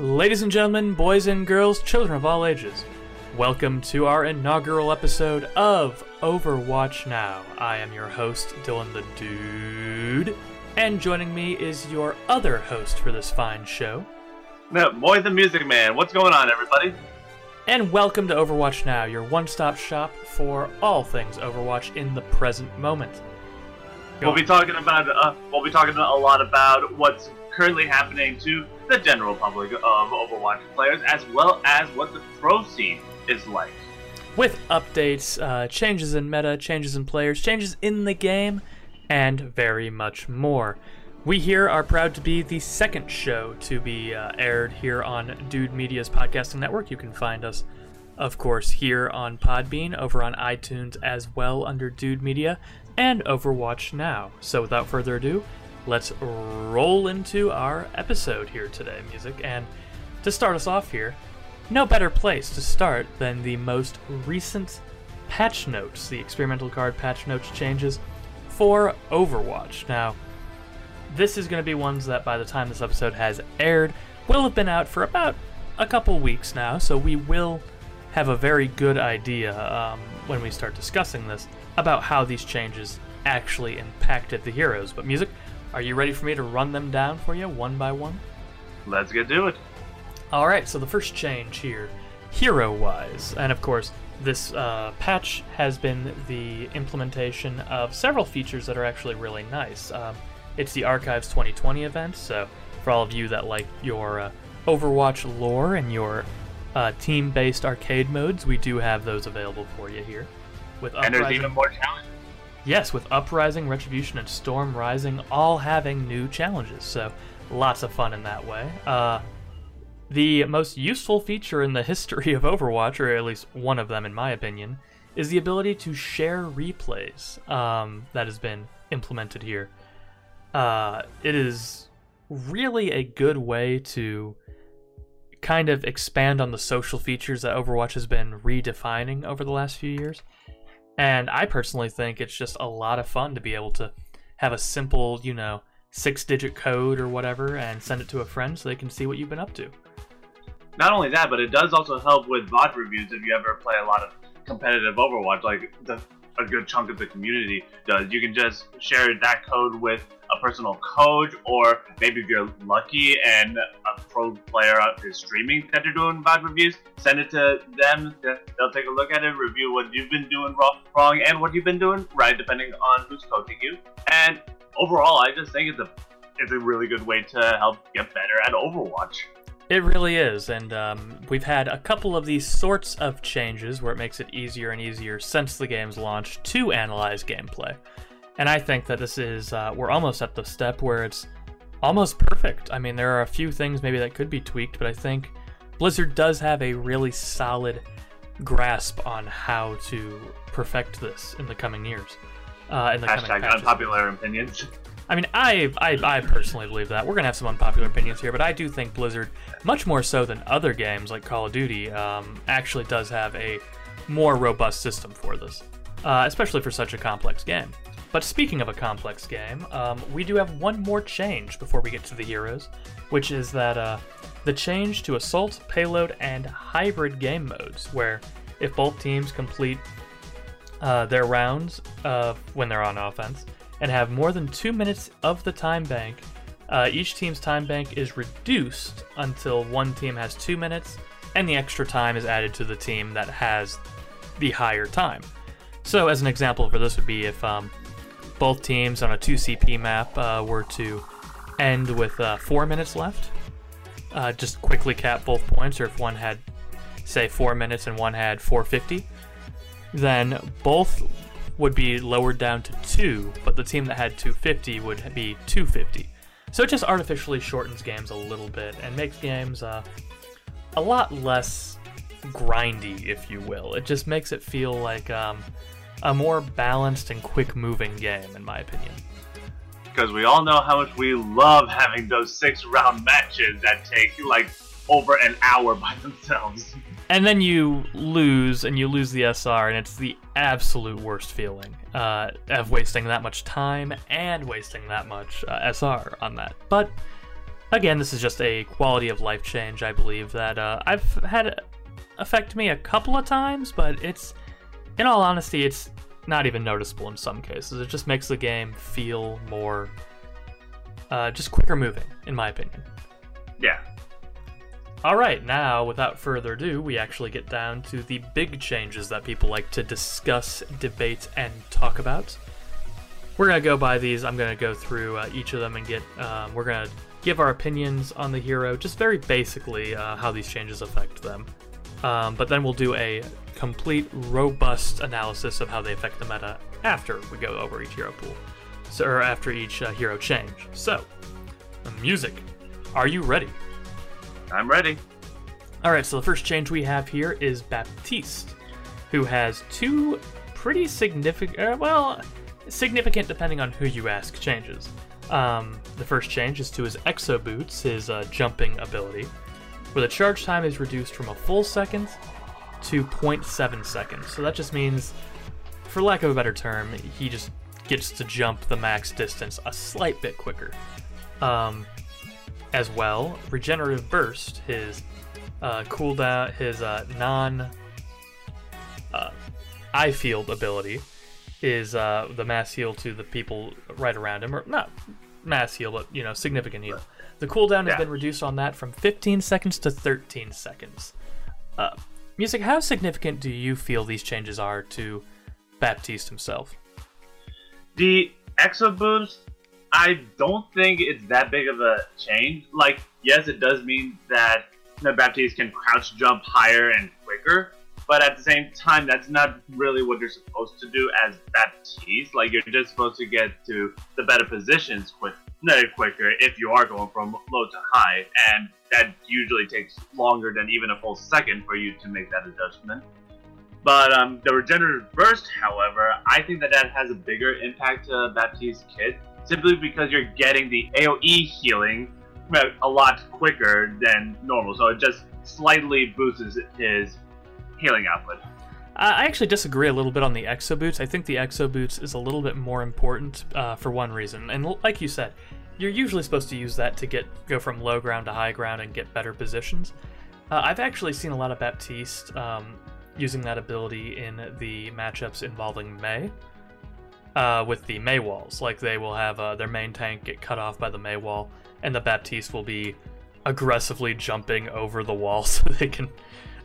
Ladies and gentlemen, boys and girls, children of all ages, welcome to our inaugural episode of Overwatch Now. I am your host, Dylan the Dude, and joining me is your other host for this fine show. No, Boy the Music Man. What's going on, everybody? And welcome to Overwatch Now, your one stop shop for all things Overwatch in the present moment. Go We'll on. be talking about uh, we'll be talking a lot about what's currently happening to the general public of Overwatch players, as well as what the pro scene is like. with updates, uh, changes in meta, changes in players, changes in the game, and very much more. We here are proud to be the second show to be uh, aired here on Dude Media's podcasting network. You can find us, of course, here on Podbean, over on iTunes as well under Dude Media, and Overwatch Now. So without further ado, let's roll into our episode here today, music. And to start us off here, no better place to start than the most recent patch notes, the experimental card patch notes changes for Overwatch. Now, this is going to be ones that by the time this episode has aired will have been out for about a couple weeks now, so we will have a very good idea um, when we start discussing this about how these changes actually impacted the heroes. But, music, are you ready for me to run them down for you one by one? Let's get to it. All right, so the first change here, hero-wise, and of course, this uh, patch has been the implementation of several features that are actually really nice. Um, it's the Archives 2020 event, so for all of you that like your uh, Overwatch lore and your uh, team-based arcade modes, we do have those available for you here. With And there's even more challenge. Yes, with Uprising, Retribution, and Storm Rising all having new challenges, so lots of fun in that way. Uh, the most useful feature in the history of Overwatch, or at least one of them in my opinion, is the ability to share replays um, that has been implemented here. Uh, it is really a good way to kind of expand on the social features that Overwatch has been redefining over the last few years. And I personally think it's just a lot of fun to be able to have a simple, you know, six digit code or whatever and send it to a friend so they can see what you've been up to. Not only that, but it does also help with VOD reviews if you ever play a lot of competitive Overwatch, like the, a good chunk of the community does. You can just share that code with a personal coach, or maybe if you're lucky and a pro player out is streaming that they're doing VOD reviews, send it to them. They'll take a look at it, review what you've been doing wrong, wrong and what you've been doing right, depending on who's coaching you. And overall, I just think it's a it's a really good way to help get better at Overwatch. It really is, and um, we've had a couple of these sorts of changes where it makes it easier and easier since the game's launch to analyze gameplay. And I think that this is, uh, we're almost at the step where it's almost perfect. I mean, there are a few things maybe that could be tweaked, but I think Blizzard does have a really solid grasp on how to perfect this in the coming years. Uh, in the Hashtag patches. unpopular opinions. I mean, I, I I personally believe that we're gonna have some unpopular opinions here, but I do think Blizzard, much more so than other games like Call of Duty, um, actually does have a more robust system for this, uh, especially for such a complex game. But speaking of a complex game, um, we do have one more change before we get to the heroes, which is that uh, the change to assault, payload, and hybrid game modes, where if both teams complete uh, their rounds uh, when they're on offense and have more than two minutes of the time bank, uh, each team's time bank is reduced until one team has two minutes, and the extra time is added to the team that has the higher time. So, as an example for this would be if um, both teams on a 2CP map uh, were to end with uh, four minutes left, uh, just quickly cap both points, or if one had, say, four minutes and one had 450, then both would be lowered down to two, but the team that had 250 would be 250. So it just artificially shortens games a little bit and makes games uh, a lot less grindy, if you will. It just makes it feel like um, a more balanced and quick moving game, in my opinion. because we all know how much we love having those six round matches that take like over an hour by themselves. And then you lose, and you lose the SR, and it's the absolute worst feeling uh, of wasting that much time and wasting that much uh, SR on that. But again, this is just a quality of life change, I believe, that uh, I've had affect me a couple of times, but it's, in all honesty, it's not even noticeable in some cases. It just makes the game feel more, uh, just quicker moving, in my opinion. Yeah. All right, now, without further ado, we actually get down to the big changes that people like to discuss, debate, and talk about. We're gonna go by these. I'm gonna go through uh, each of them and get. Um, we're gonna give our opinions on the hero, just very basically uh, how these changes affect them. Um, but then we'll do a complete, robust analysis of how they affect the meta after we go over each hero pool, so or after each uh, hero change. So, music. Are you ready? I'm ready. All right, so the first change we have here is Baptiste, who has two pretty significant, uh, well, significant depending on who you ask, changes. Um, the first change is to his Exo Boots, his uh, jumping ability, where the charge time is reduced from a full second to 0.7 seconds. So that just means, for lack of a better term, he just gets to jump the max distance a slight bit quicker. Um, as well, Regenerative Burst, his uh, cooldown, his uh, non uh, eye field ability, is uh, the mass heal to the people right around him, or not mass heal, but you know, significant heal. The cooldown Yeah. has been reduced on that from 15 seconds to 13 seconds. Uh, music, how significant do you feel these changes are to Baptiste himself? The Exo Boots, I don't think it's that big of a change. Like, yes, it does mean that the Baptiste can crouch jump higher and quicker, but at the same time, that's not really what you're supposed to do as Baptiste. Like, you're just supposed to get to the better positions quick, no, quicker if you are going from low to high, and that usually takes longer than even a full second for you to make that adjustment. But um, the regenerative burst, however, I think that that has a bigger impact to Baptiste's kit, simply because you're getting the AOE healing a lot quicker than normal. So it just slightly boosts his healing output. I I actually disagree a little bit on the exo boots. I think the exo boots is a little bit more important uh, for one reason, and like you said, you're usually supposed to use that to get go from low ground to high ground and get better positions. Uh, I've actually seen a lot of Baptiste um, using that ability in the matchups involving Mei. Uh, with the Mei walls, like they will have uh, their main tank get cut off by the Mei wall, and the Baptiste will be aggressively jumping over the wall so they can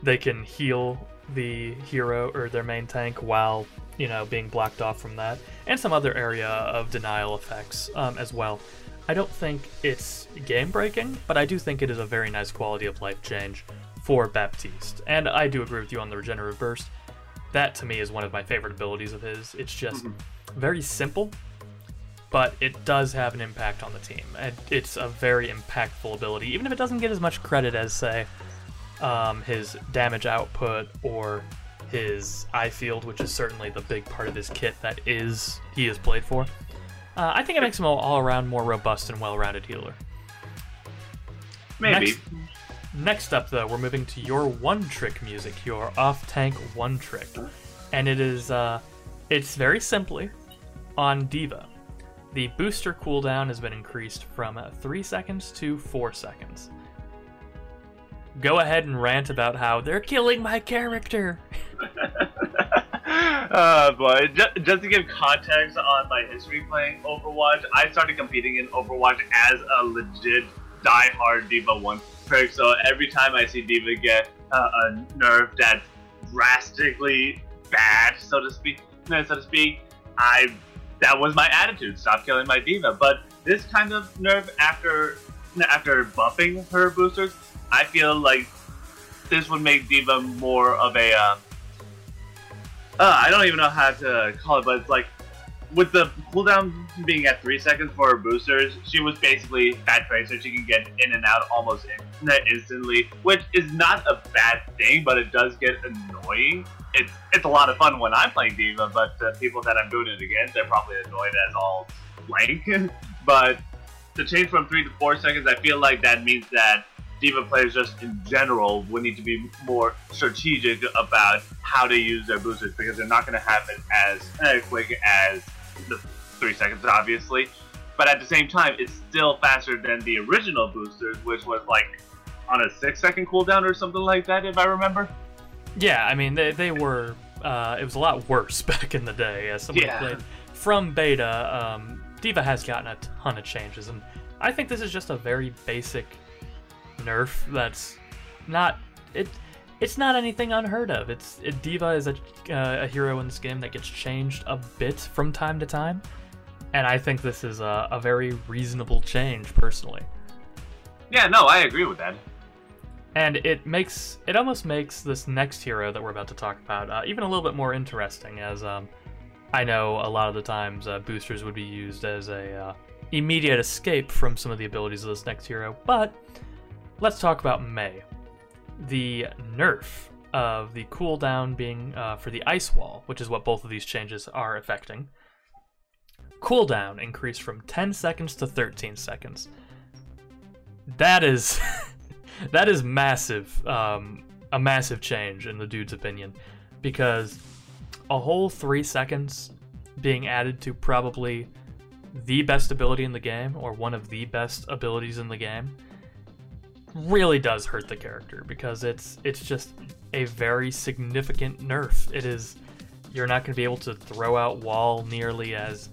they can heal the hero or their main tank while you know being blocked off from that and some other area of denial effects um, as well. I don't think it's game breaking but i do think it is a very nice quality of life change for baptiste. And i do agree with you on the regenerative burst. That to me is one of my favorite abilities of his. It's just very simple but it does have an impact on the team. And it's a very impactful ability even if it doesn't get as much credit as say um, his damage output or his eye field, which is certainly the big part of his kit that is he is played for. Uh, I think it makes him an all-around more robust and well-rounded healer. Maybe. Next, next up, though, we're moving to your one-trick music, your off-tank one-trick, and it is uh, it's very simply on D.Va. The booster cooldown has been increased from uh, three seconds to four seconds. Go ahead and rant about how they're killing my character. uh, boy, just, to give context on my history playing Overwatch, I started competing in Overwatch as a legit die-hard D.Va 1 trick, so every time I see D.Va get uh, a nerf that's drastically bad, so to speak, so to speak, I that was my attitude, stop killing my D.Va. But this kind of nerf after after buffing her boosters, I feel like this would make D.Va more of a um, uh, I don't even know how to call it, but it's like with the cooldown being at three seconds for her boosters, she was basically fat tracer. She can get in and out almost in, instantly, which is not a bad thing, but it does get annoying. It's it's a lot of fun when I'm playing D.Va, but people that I'm doing it against, they're probably annoyed as all blank. but to change from three to four seconds, I feel like that means that D.Va players just in general would need to be more strategic about how to use their boosters because they're not going to have it as quick as the three seconds, obviously. but at the same time, it's still faster than the original boosters, which was like on a six second cooldown or something like that, if I remember. Yeah, I mean they they were. Uh, it was a lot worse back in the day. As someone Yeah. played from beta, um, D.Va has gotten a ton of changes, and I think this is just a very basic nerf that's not it. It's not anything unheard of. It's it, D.Va is a, uh, a hero in this game that gets changed a bit from time to time, and I think this is a, a very reasonable change personally. Yeah, no, I agree with that. and it makes it almost makes this next hero that we're about to talk about uh, even a little bit more interesting as um, i know a lot of the times uh, boosters would be used as a uh, immediate escape from some of the abilities of this next hero but let's talk about Mei. The nerf of the cooldown being uh, for the ice wall which is what both of these changes are affecting. Cooldown increased from 10 seconds to 13 seconds. That is that is massive um, a massive change in the dude's opinion because a whole three seconds being added to probably the best ability in the game or one of the best abilities in the game really does hurt the character because it's it's just a very significant nerf it is you're not going to be able to throw out wall nearly as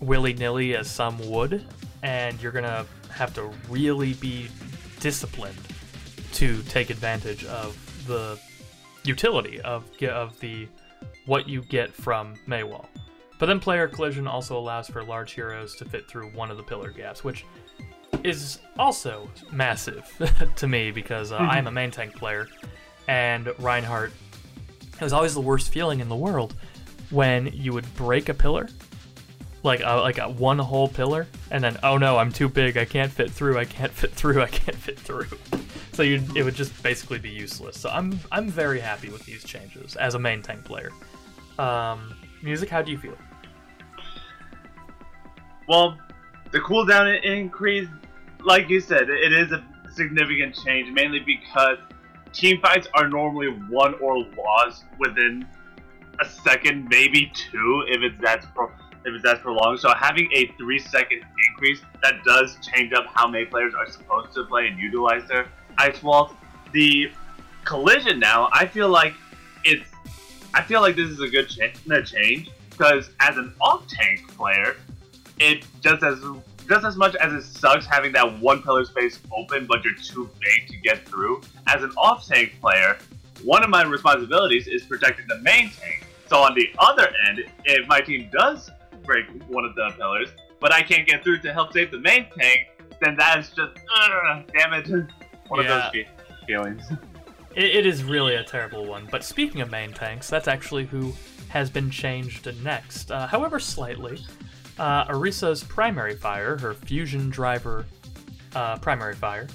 willy-nilly as some would and you're going to have to really be disciplined to take advantage of the utility of of the what you get from Meiwall. But then player collision also allows for large heroes to fit through one of the pillar gaps, which is also massive to me because uh, I'm a main tank player, and Reinhardt it was always the worst feeling in the world when you would break a pillar like a, like a one whole pillar and then oh no i'm too big i can't fit through i can't fit through i can't fit through. So you it would just basically be useless. So i'm i'm very happy with these changes as a main tank player. Um music how do you feel? Well, the cooldown increase, like you said, it is a significant change, mainly because team fights are normally won or lost within a second, maybe two, if it's that's pro- if it's that prolonged. So having a three second increase that does change up how many players are supposed to play and utilize their ice walls. The collision now, I feel like it's I feel like this is a good cha- change because as an off tank player, it just as just as much as it sucks having that one pillar space open but you're too big to get through. As an off tank player, one of my responsibilities is protecting the main tank. So on the other end, if my team does break one of the pillars, but I can't get through to help save the main tank, then that is just damn it. One Yeah. of those feelings. it, it is really a terrible one but speaking of main tanks that's actually who has been changed next uh, however slightly uh, Orisa's primary fire, her fusion driver uh, primary fire,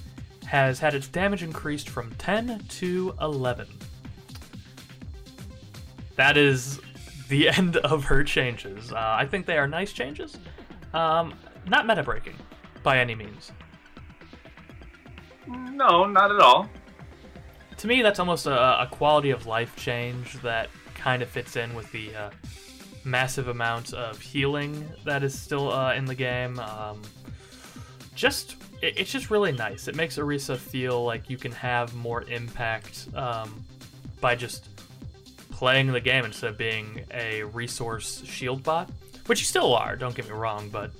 has had its damage increased from 10 to 11. That is the end of her changes. Uh, I think they are nice changes. Um, not meta breaking by any means. No, not at all. To me, that's almost a, a quality of life change that kind of fits in with the uh, massive amount of healing that is still uh, in the game. Um, just it, it's just really nice. It makes Orisa feel like you can have more impact um, by just playing the game instead of being a resource shield bot, which you still are. Don't get me wrong, but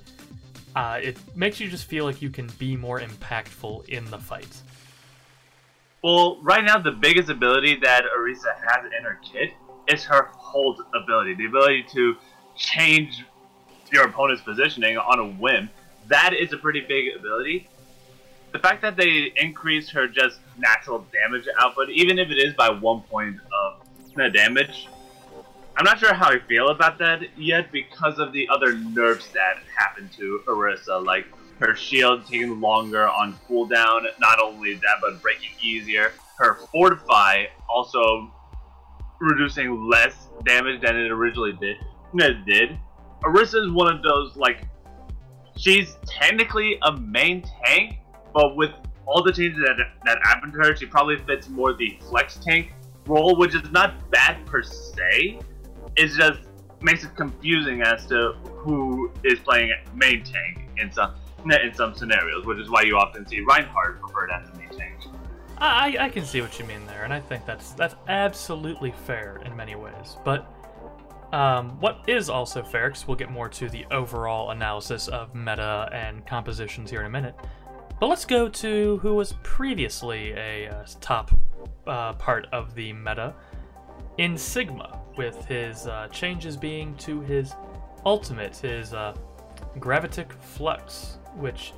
uh, it makes you just feel like you can be more impactful in the fight. Well, right now the biggest ability that Orisa has in her kit is her hold ability, the ability to change your opponent's positioning on a whim. That is a pretty big ability. The fact that they increased her just natural damage output, even if it is by one point of damage, I'm not sure how I feel about that yet because of the other nerfs that happened to Orisa, like her shield taking longer on cooldown, not only that, but breaking easier. Her fortify also reducing less damage than it originally did. It did. Orisa is one of those like she's technically a main tank, but with all the changes that that happened to her, she probably fits more the flex tank role, which is not bad per se. It just makes it confusing as to who is playing main tank in some in some scenarios, which is why you often see Reinhardt preferred as. I, I can see what you mean there, and I think that's that's absolutely fair in many ways. But um, what is also fair, because we'll get more to the overall analysis of meta and compositions here in a minute. But let's go to who was previously a uh, top uh, part of the meta in Sigma, with his uh, changes being to his ultimate, his uh, Gravitic Flux, which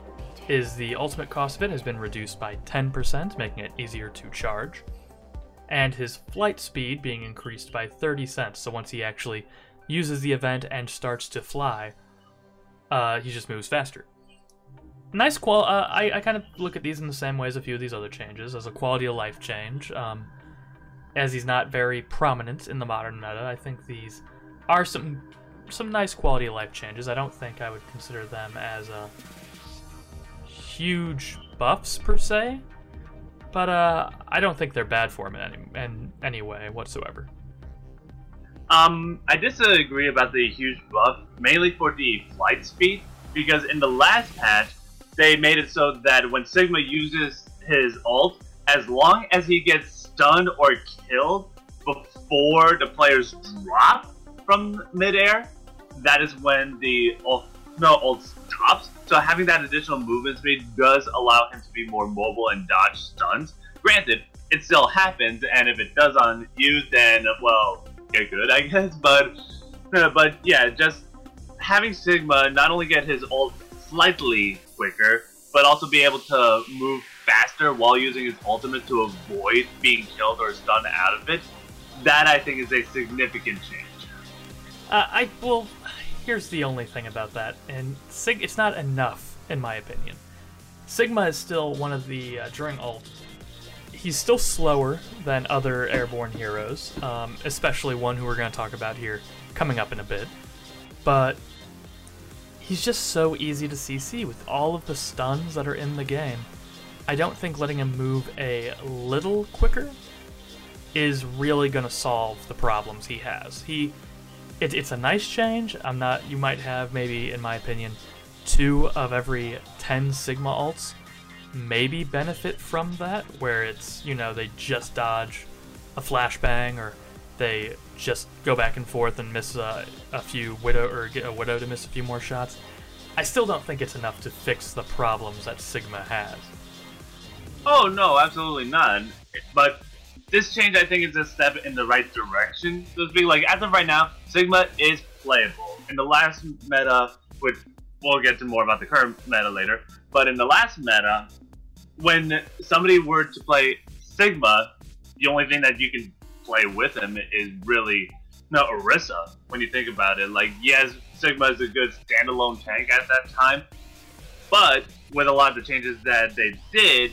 is the ultimate cost of it has been reduced by 10%, making it easier to charge, and his flight speed being increased by 30 cents. So once he actually uses the event and starts to fly, uh, he just moves faster. Nice qual. Uh, I, I kind of look at these in the same way as a few of these other changes, as a quality of life change. Um, as he's not very prominent in the modern meta, I think these are some some nice quality of life changes. I don't think I would consider them as uh, huge buffs per se, but uh, I don't think they're bad for him in any, in any way whatsoever. Um, I disagree about the huge buff, mainly for the flight speed, because in the last patch, they made it so that when Sigma uses his ult, as long as he gets stunned or killed before the players drop from midair, that is when the ult, no, ult stops. So having that additional movement speed does allow him to be more mobile and dodge stuns. Granted, it still happens, and if it does on you, then, well, get good, I guess. But, uh, but yeah, just having Sigma not only get his ult slightly quicker, but also be able to move faster while using his ultimate to avoid being killed or stunned out of it, that I think is a significant change. Uh, I well, here's the only thing about that, and Sig, it's not enough in my opinion. Sigma is still one of the uh, during ult. He's still slower than other airborne heroes, um, especially one who we're going to talk about here coming up in a bit. But he's just so easy to CC with all of the stuns that are in the game. I don't think letting him move a little quicker is really going to solve the problems he has. He, it, it's a nice change. I'm not. You might have maybe, in my opinion, two of every ten Sigma alts maybe benefit from that, where it's you know they just dodge a flashbang or they just go back and forth and miss uh, a few widow or get a widow to miss a few more shots. I still don't think it's enough to fix the problems that Sigma has. Oh no, absolutely not. But this change, I think, is a step in the right direction. So to speak, like as of right now, Sigma is playable. In the last meta, which we'll get to more about the current meta later, but in the last meta, when somebody were to play Sigma, the only thing that you can play with him is really no Orisa. When you think about it, like yes, Sigma is a good standalone tank at that time, but with a lot of the changes that they did,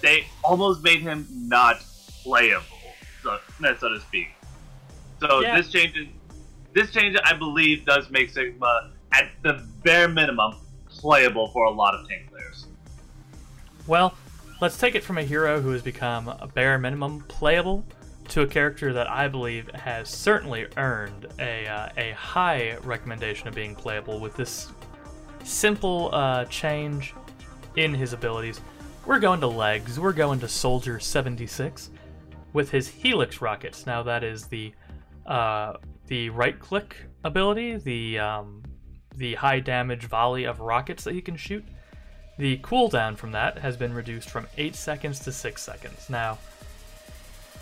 they almost made him not playable, so, so to speak. So yeah. this change, this change, I believe, does make Sigma at the bare minimum playable for a lot of tank players. Well, let's take it from a hero who has become a bare minimum playable to a character that I believe has certainly earned a, uh, a high recommendation of being playable with this simple uh, change in his abilities. We're going to legs. We're going to Soldier 76 with his Helix rockets. Now that is the uh, the right click ability, the um, the high damage volley of rockets that he can shoot. The cooldown from that has been reduced from 8 seconds to 6 seconds. Now,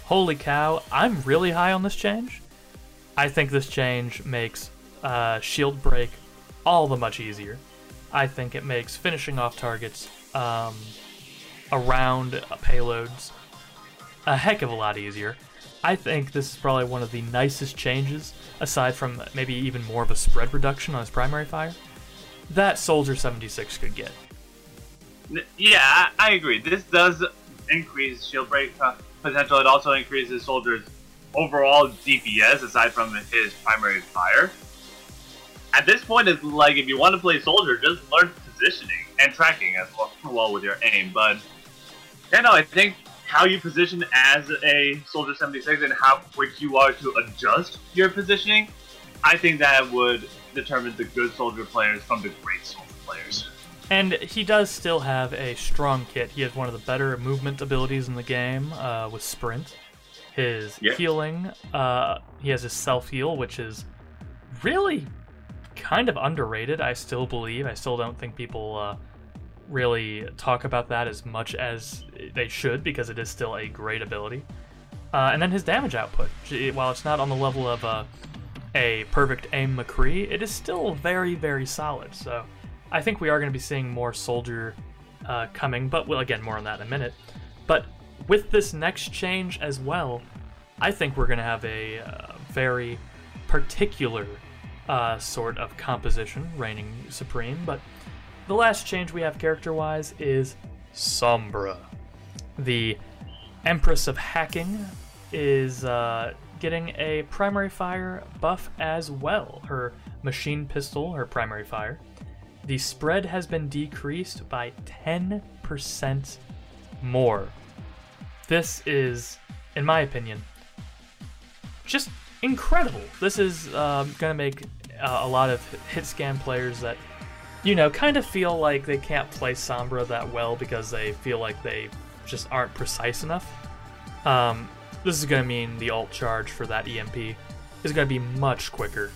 holy cow, I'm really high on this change. I think this change makes uh, shield break all the much easier. I think it makes finishing off targets um, around payloads a heck of a lot easier. I think this is probably one of the nicest changes, aside from maybe even more of a spread reduction on his primary fire, that Soldier 76 could get. Yeah, I agree. This does increase shield break uh, potential. It also increases Soldier's overall DPS, aside from his primary fire. At this point, it's like if you want to play Soldier, just learn positioning and tracking as well, well with your aim. But yeah, no, I think how you position as a Soldier 76 and how quick you are to adjust your positioning I think that would determine the good soldier players from the great soldier players. And he does still have a strong kit. He has one of the better movement abilities in the game uh, with sprint. His Yeah. healing, uh, he has his self heal, which is really kind of underrated. I still believe. I still don't think people uh, really talk about that as much as they should because it is still a great ability. Uh, and then his damage output, while it's not on the level of uh, a perfect aim McCree, it is still very, very solid. So I think we are going to be seeing more soldier uh, coming, but well, again, more on that in a minute. But with this next change as well, I think we're going to have a uh, very particular uh, sort of composition reigning supreme. But the last change we have character wise is Sombra. The Empress of Hacking is uh, getting a primary fire buff as well. Her machine pistol, her primary fire. The spread has been decreased by 10% more. This is, in my opinion, just incredible. This is um, going to make uh, a lot of hit scan players that, you know, kind of feel like they can't play Sombra that well because they feel like they just aren't precise enough. Um, this is going to mean the alt charge for that EMP is going to be much quicker.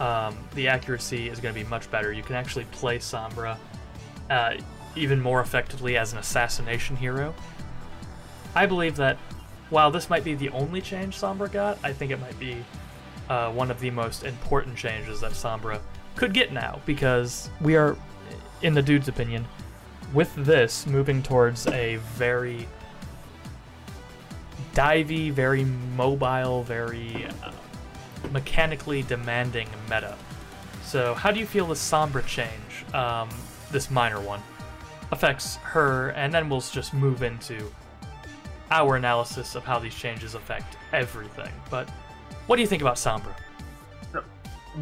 Um, the accuracy is going to be much better. You can actually play Sombra uh, even more effectively as an assassination hero. I believe that while this might be the only change Sombra got, I think it might be uh, one of the most important changes that Sombra could get now because we are, in the dude's opinion, with this moving towards a very divey, very mobile, very uh, mechanically demanding meta. So, how do you feel the Sombra change, um, this minor one, affects her? And then we'll just move into our analysis of how these changes affect everything. But what do you think about Sombra?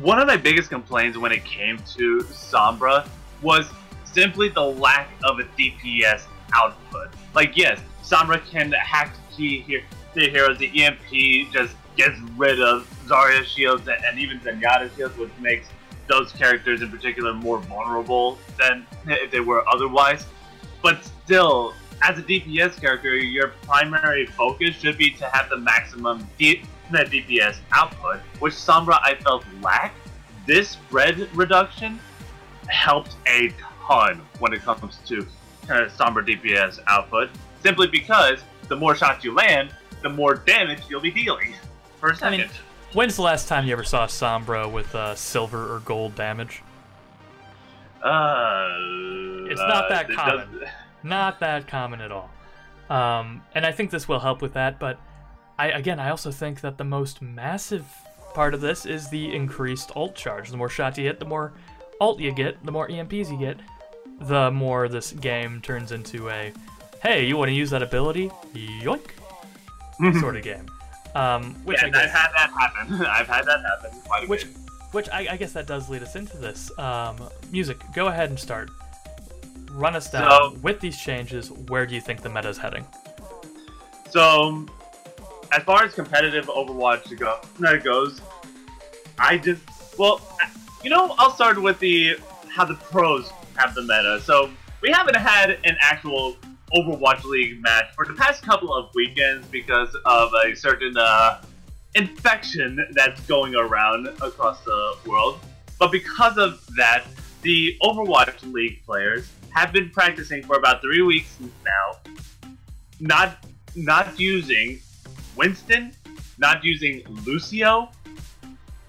One of my biggest complaints when it came to Sombra was simply the lack of a DPS output. Like, yes, Sombra can hack here, the heroes. The EMP just gets rid of Zarya shields and, even Zenyatta shields, which makes those characters in particular more vulnerable than if they were otherwise. But still, as a DPS character, your primary focus should be to have the maximum net DPS output, which Sombra I felt lacked. This spread reduction helped a ton when it comes to uh, Sombra DPS output, simply because the more shots you land, the more damage you'll be dealing per I second. mean, when's the last time you ever saw Sombra with uh, silver or gold damage? uh, It's not that it common. Not that common at all. Um, and I think this will help with that, but I again I also think that the most massive part of this is the increased alt charge. The more shots you hit, the more alt you get, the more EMPs you get, the more this game turns into a hey, you want to use that ability? Yoink sort of game. Um, which yeah, I guess I've had that happen. I've had that happen quite a which bit. which I, I guess that does lead us into this um, music go ahead and start run us down So- with these changes where do you think the meta is heading So, as far as competitive Overwatch go, that goes, I just well, you know, I'll start with the how the pros have the meta. So we haven't had an actual Overwatch League match for the past couple of weekends because of a certain uh, infection that's going around across the world. But because of that, the Overwatch League players have been practicing for about three weeks now, not not using Winston, not using Lucio,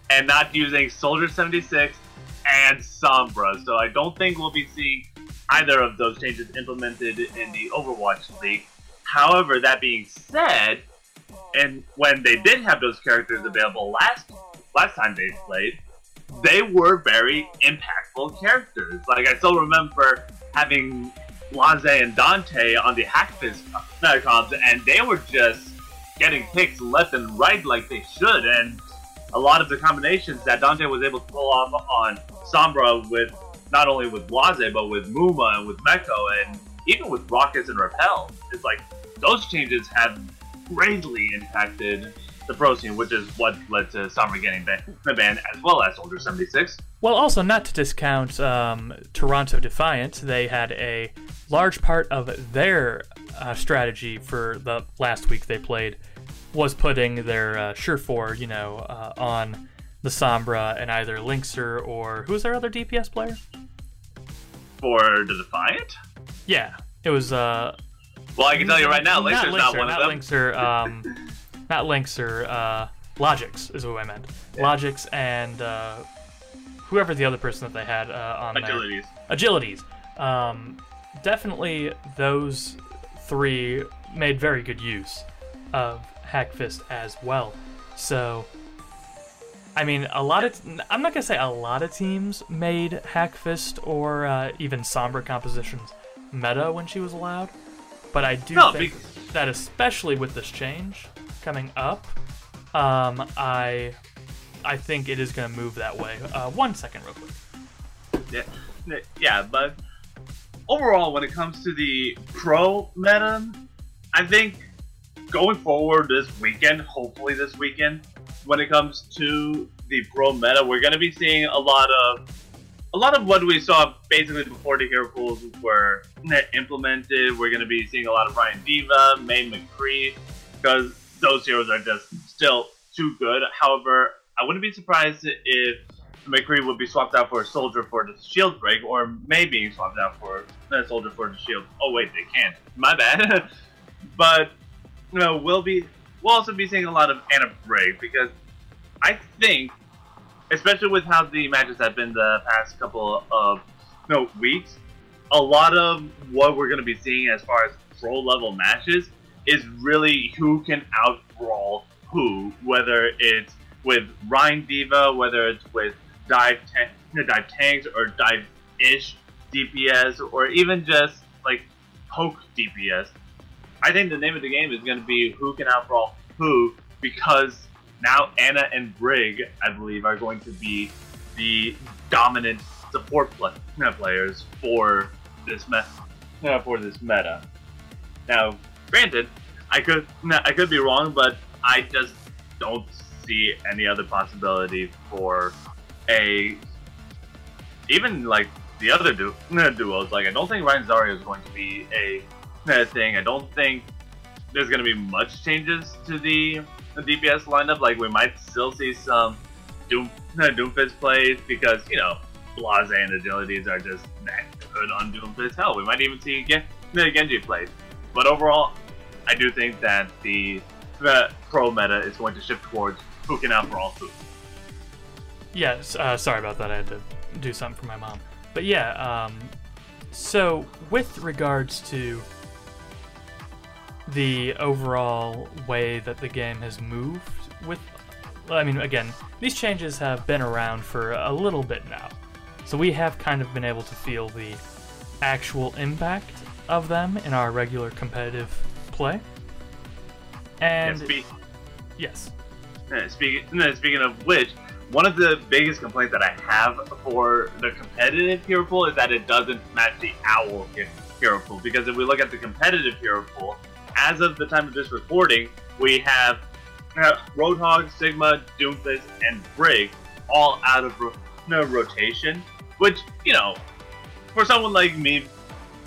and not using Soldier 76 and Sombra. So I don't think we'll be seeing either of those changes implemented in the Overwatch League. However, that being said, and when they did have those characters available last last time they played, they were very impactful characters. Like I still remember having Laze and Dante on the Hackfist uh, comms, and they were just getting picks left and right like they should. And a lot of the combinations that Dante was able to pull off on Sombra with not only with Laze but with Muma and with Meko and even with Rockets and Repel, it's like those changes have greatly impacted the pro scene, which is what led to Sombra getting the ban, as well as Soldier 76. Well, also not to discount um, Toronto Defiant, they had a large part of their uh, strategy for the last week they played was putting their uh, Surefour, you know, uh, on the Sombra and either Linkzr or who's their other DPS player? For the Defiant? Yeah, it was. uh Well, I can tell you right now, Linkzr's not, not, one not of them. Um, not Linkzr, uh, Logix is what I meant. Yeah. Logix and uh, whoever the other person that they had uh, on there. Agilities. agilities. Um, definitely those three made very good use of Hackfist as well. So, I mean, a lot of I'm not gonna say a lot of teams made Hackfist or uh, even Sombra compositions meta when she was allowed, but I do No, think that especially with this change coming up, um, I I think it is gonna move that way. Uh, one second, real quick. Yeah, yeah, but overall, when it comes to the pro meta, I think going forward this weekend, hopefully this weekend, when it comes to the pro meta, we're going to be seeing a lot of a lot of what we saw basically before the hero pools were implemented. We're going to be seeing a lot of Rein D.Va, Mei McCree, because those heroes are just still too good. However, I wouldn't be surprised if McCree would be swapped out for a soldier for the shield break, or maybe swapped out for a soldier for the shield. Oh wait, they can't. My bad. but you know, we'll be we'll also be seeing a lot of Ana Brig because I think, especially with how the matches have been the past couple of you know, weeks, a lot of what we're going to be seeing as far as pro level matches is really who can outbrawl who, whether it's with Rein D.Va, whether it's with dive, ta- dive tanks or dive ish DPS, or even just like poke DPS. I think the name of the game is going to be who can outbrawl who because now Ana and Brig, I believe, are going to be the dominant support pl- players for this me- uh, for this meta. Now, granted, I could I could be wrong, but I just don't see any other possibility for a even like the other du- duos. Like I don't think Rein Zarya is going to be a, thing. I don't think there's going to be much changes to the, the DPS lineup. Like we might still see some Doom Doomfist plays because you know Blase and agilities are just that good on Doomfist. Hell, we might even see Gen- Genji plays. But overall, I do think that the, pro meta is going to shift towards who can all who. Yes, uh, sorry about that. I had to do something for my mom. But yeah, um, so with regards to the overall way that the game has moved with I mean again, these changes have been around for a little bit now. So we have kind of been able to feel the actual impact of them in our regular competitive play. And Yeah, speak, yes. uh, speaking, speaking of which, one of the biggest complaints that I have for the competitive hero pool is that it doesn't match the owl he- hero pool. Because if we look at the competitive hero pool, as of the time of this recording, we have uh, Roadhog, Sigma, Doomfist, and Brig all out of ro- no rotation. Which, you know, for someone like me,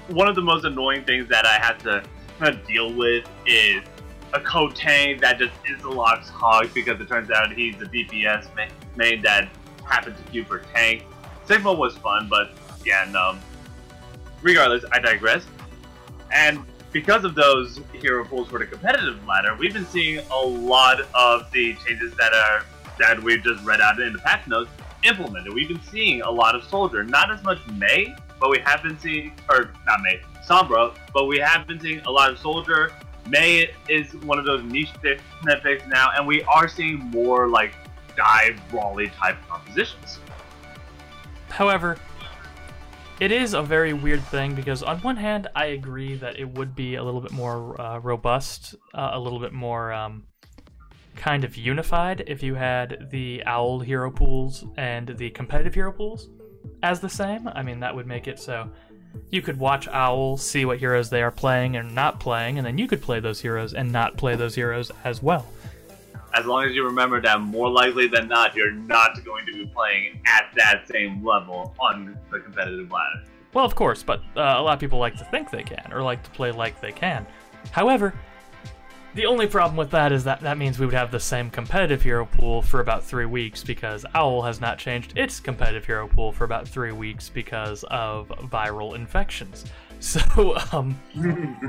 one of the most annoying things that I have to uh, deal with is a code tank that just Isolocks Hog because it turns out he's a DPS ma- main that happened to queue for tank. Sigma was fun, but yeah, no. Regardless, I digress. And because of those hero pools for the competitive ladder, we've been seeing a lot of the changes that are that we've just read out in the patch notes implemented. We've been seeing a lot of soldier, not as much Mei, but we have been seeing, or not Mei, Sombra, but we have been seeing a lot of soldier. Mei is one of those niche pick- picks now, and we are seeing more like dive brawly type compositions. However, it is a very weird thing because, on one hand, I agree that it would be a little bit more uh, robust, uh, a little bit more um, kind of unified if you had the owl hero pools and the competitive hero pools as the same. I mean, that would make it so you could watch Owl, see what heroes they are playing and not playing, and then you could play those heroes and not play those heroes as well. as long as you remember that more likely than not, you're not going to be playing at that same level on the competitive ladder. Well, of course, but uh, a lot of people like to think they can, or like to play like they can. However, the only problem with that is that that means we would have the same competitive hero pool for about three weeks because Owl has not changed its competitive hero pool for about three weeks because of viral infections. So, um,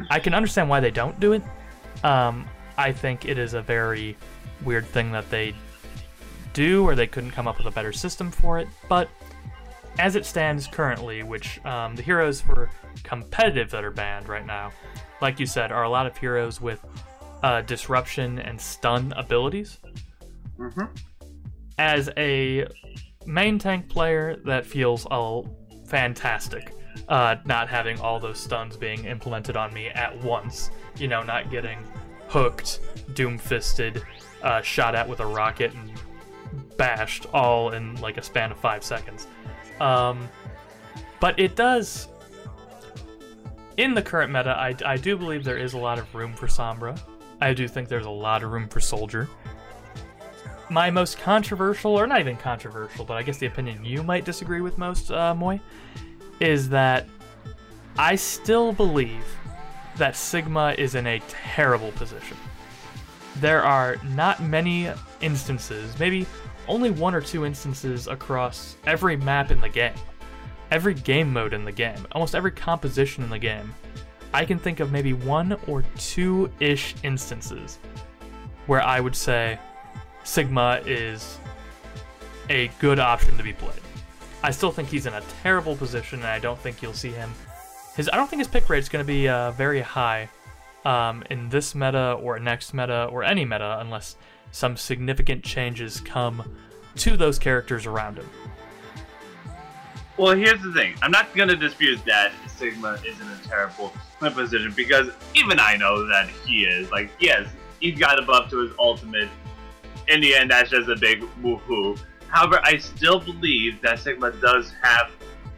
I can understand why they don't do it. Um, I think it is a very weird thing that they do, or they couldn't come up with a better system for it. But as it stands currently, which um, the heroes for competitive that are banned right now, like you said, are a lot of heroes with uh, disruption and stun abilities. Mm-hmm. As a main tank player, that feels all fantastic. Uh, not having all those stuns being implemented on me at once. You know, not getting hooked, doom fisted, uh, shot at with a rocket, and bashed all in like a span of five seconds. Um, but it does. In the current meta, I, I do believe there is a lot of room for Sombra. I do think there's a lot of room for Soldier. My most controversial, or not even controversial, but I guess the opinion you might disagree with most, uh, Moy, is that I still believe that Sigma is in a terrible position. There are not many instances, maybe only one or two instances across every map in the game, every game mode in the game, almost every composition in the game, I can think of maybe one or two ish instances where I would say Sigma is a good option to be played. I still think he's in a terrible position, and I don't think you'll see him. His I don't think his pick rate is going to be uh, very high um, in this meta or next meta or any meta unless some significant changes come to those characters around him. Well, here's the thing. I'm not going to dispute that Sigma is in a terrible position because even I know that he is. Like, yes, he's got above to his ultimate. In the end, that's just a big woohoo. However, I still believe that Sigma does have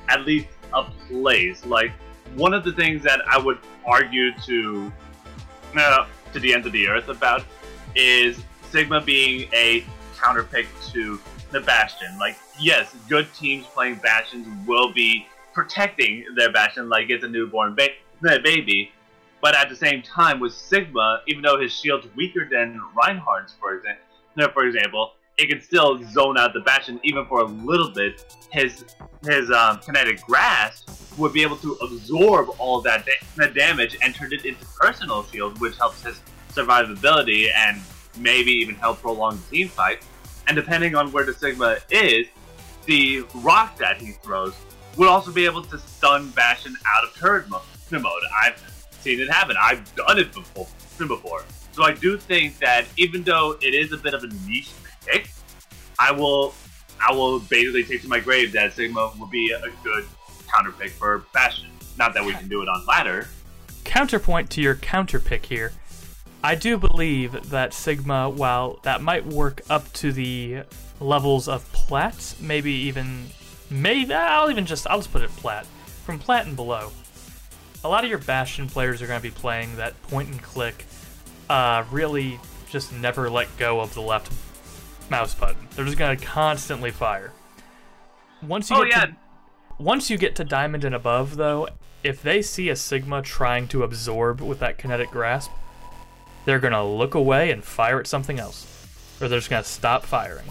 at least a place. Like, one of the things that I would argue to uh, to the end of the earth about is Sigma being a counterpick to the Bastion. Like, yes, good teams playing Bastions will be protecting their Bastion like it's a newborn ba- baby. But at the same time, with Sigma, even though his shield's weaker than Reinhardt's, for example, for example, it can still zone out the Bastion even for a little bit. His his um, kinetic grasp would be able to absorb all that, da- that damage and turn it into personal shield, which helps his survivability and maybe even help prolong the team fight. And depending on where the Sigma is, the rock that he throws would also be able to stun Bastion out of turret mode. I've seen it happen. I've done it before. Before. So I do think that even though it is a bit of a niche pick, I will I will basically take to my grave that Sigma would be a good counter pick for Bastion. Not that we can do it on ladder. Counterpoint to your counter pick here. I do believe that Sigma, while that might work up to the levels of plat, maybe even maybe I'll even just I'll just put it plat. From plat and below. A lot of your Bastion players are going to be playing that point and click, uh, really just never let go of the left mouse button. They're just going to constantly fire. Once you Oh get yeah, to, once you get to diamond and above though, if they see a Sigma trying to absorb with that kinetic grasp, they're going to look away and fire at something else. Or they're just going to stop firing.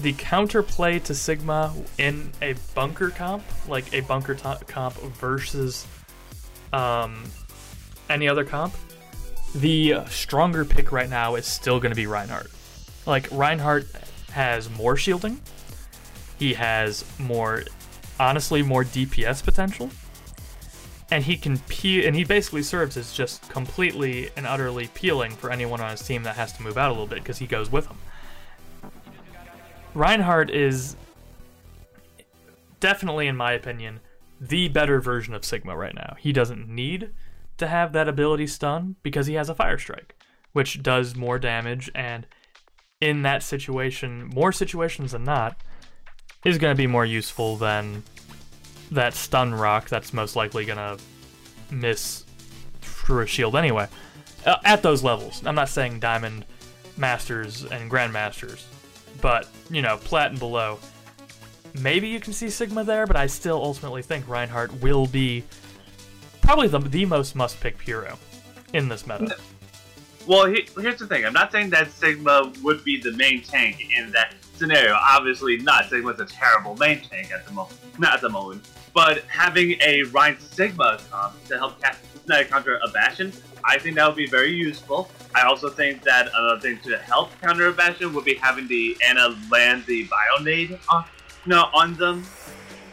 The counterplay to Sigma in a bunker comp, like a bunker comp versus um, any other comp, the stronger pick right now is still going to be Reinhardt. Like, Reinhardt has more shielding, he has more, honestly, more DPS potential and he can peel, and he basically serves as just completely and utterly peeling for anyone on his team that has to move out a little bit because he goes with them. Reinhardt is definitely, in my opinion, the better version of Sigma right now. He doesn't need to have that ability stun because he has a Fire Strike, which does more damage, and in that situation, more situations than not, is going to be more useful than that stun rock that's most likely gonna miss through a shield anyway. Uh, at those levels, I'm not saying diamond masters and grandmasters. But you know, plat and below, maybe you can see Sigma there, but I still ultimately think Reinhardt will be probably the, the most must pick hero in this meta. Well, he, here's the thing. I'm not saying that Sigma would be the main tank in that scenario. Obviously not. Sigma's a terrible main tank at the moment. Not at the moment. But having a Rein Sigma um, to help counter a Bastion, I think that would be very useful. I also think that another thing to help counter a Bastion would be having the Ana land the Bionade on, no, on them.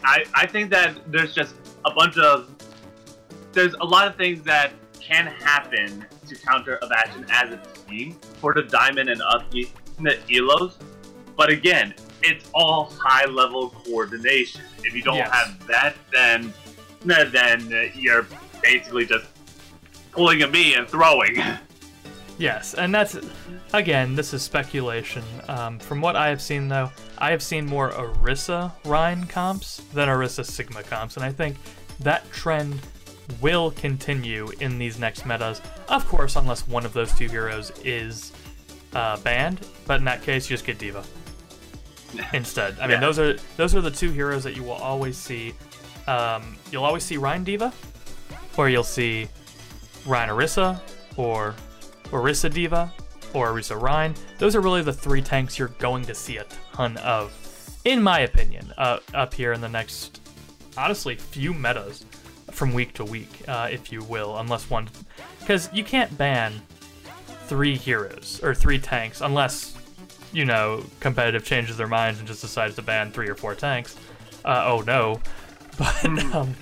I, I think that there's just a bunch of... There's a lot of things that can happen to counter a Bastion as a team for the Diamond and up the Elos. But again, it's all high level coordination. If you don't yes. have that, then then you're basically just pulling a me and throwing. Yes, and that's again, this is speculation. Um, from what I have seen, though, I have seen more Orisa Rein comps than Orisa Sigma comps, and I think that trend will continue in these next metas. Of course, unless one of those two heroes is uh, banned, but in that case, you just get D.Va instead. I mean, yeah. those are those are the two heroes that you will always see. Um, you'll always see Rein D.Va, or you'll see Rein Orisa, or Orisa D.Va, or Orisa Rein. Those are really the three tanks you're going to see a ton of, in my opinion, uh, up here in the next, honestly, few metas from week to week, uh, if you will, unless one, because you can't ban three heroes or three tanks unless you know competitive changes their minds and just decides to ban three or four tanks. Uh, oh no, but hmm. um,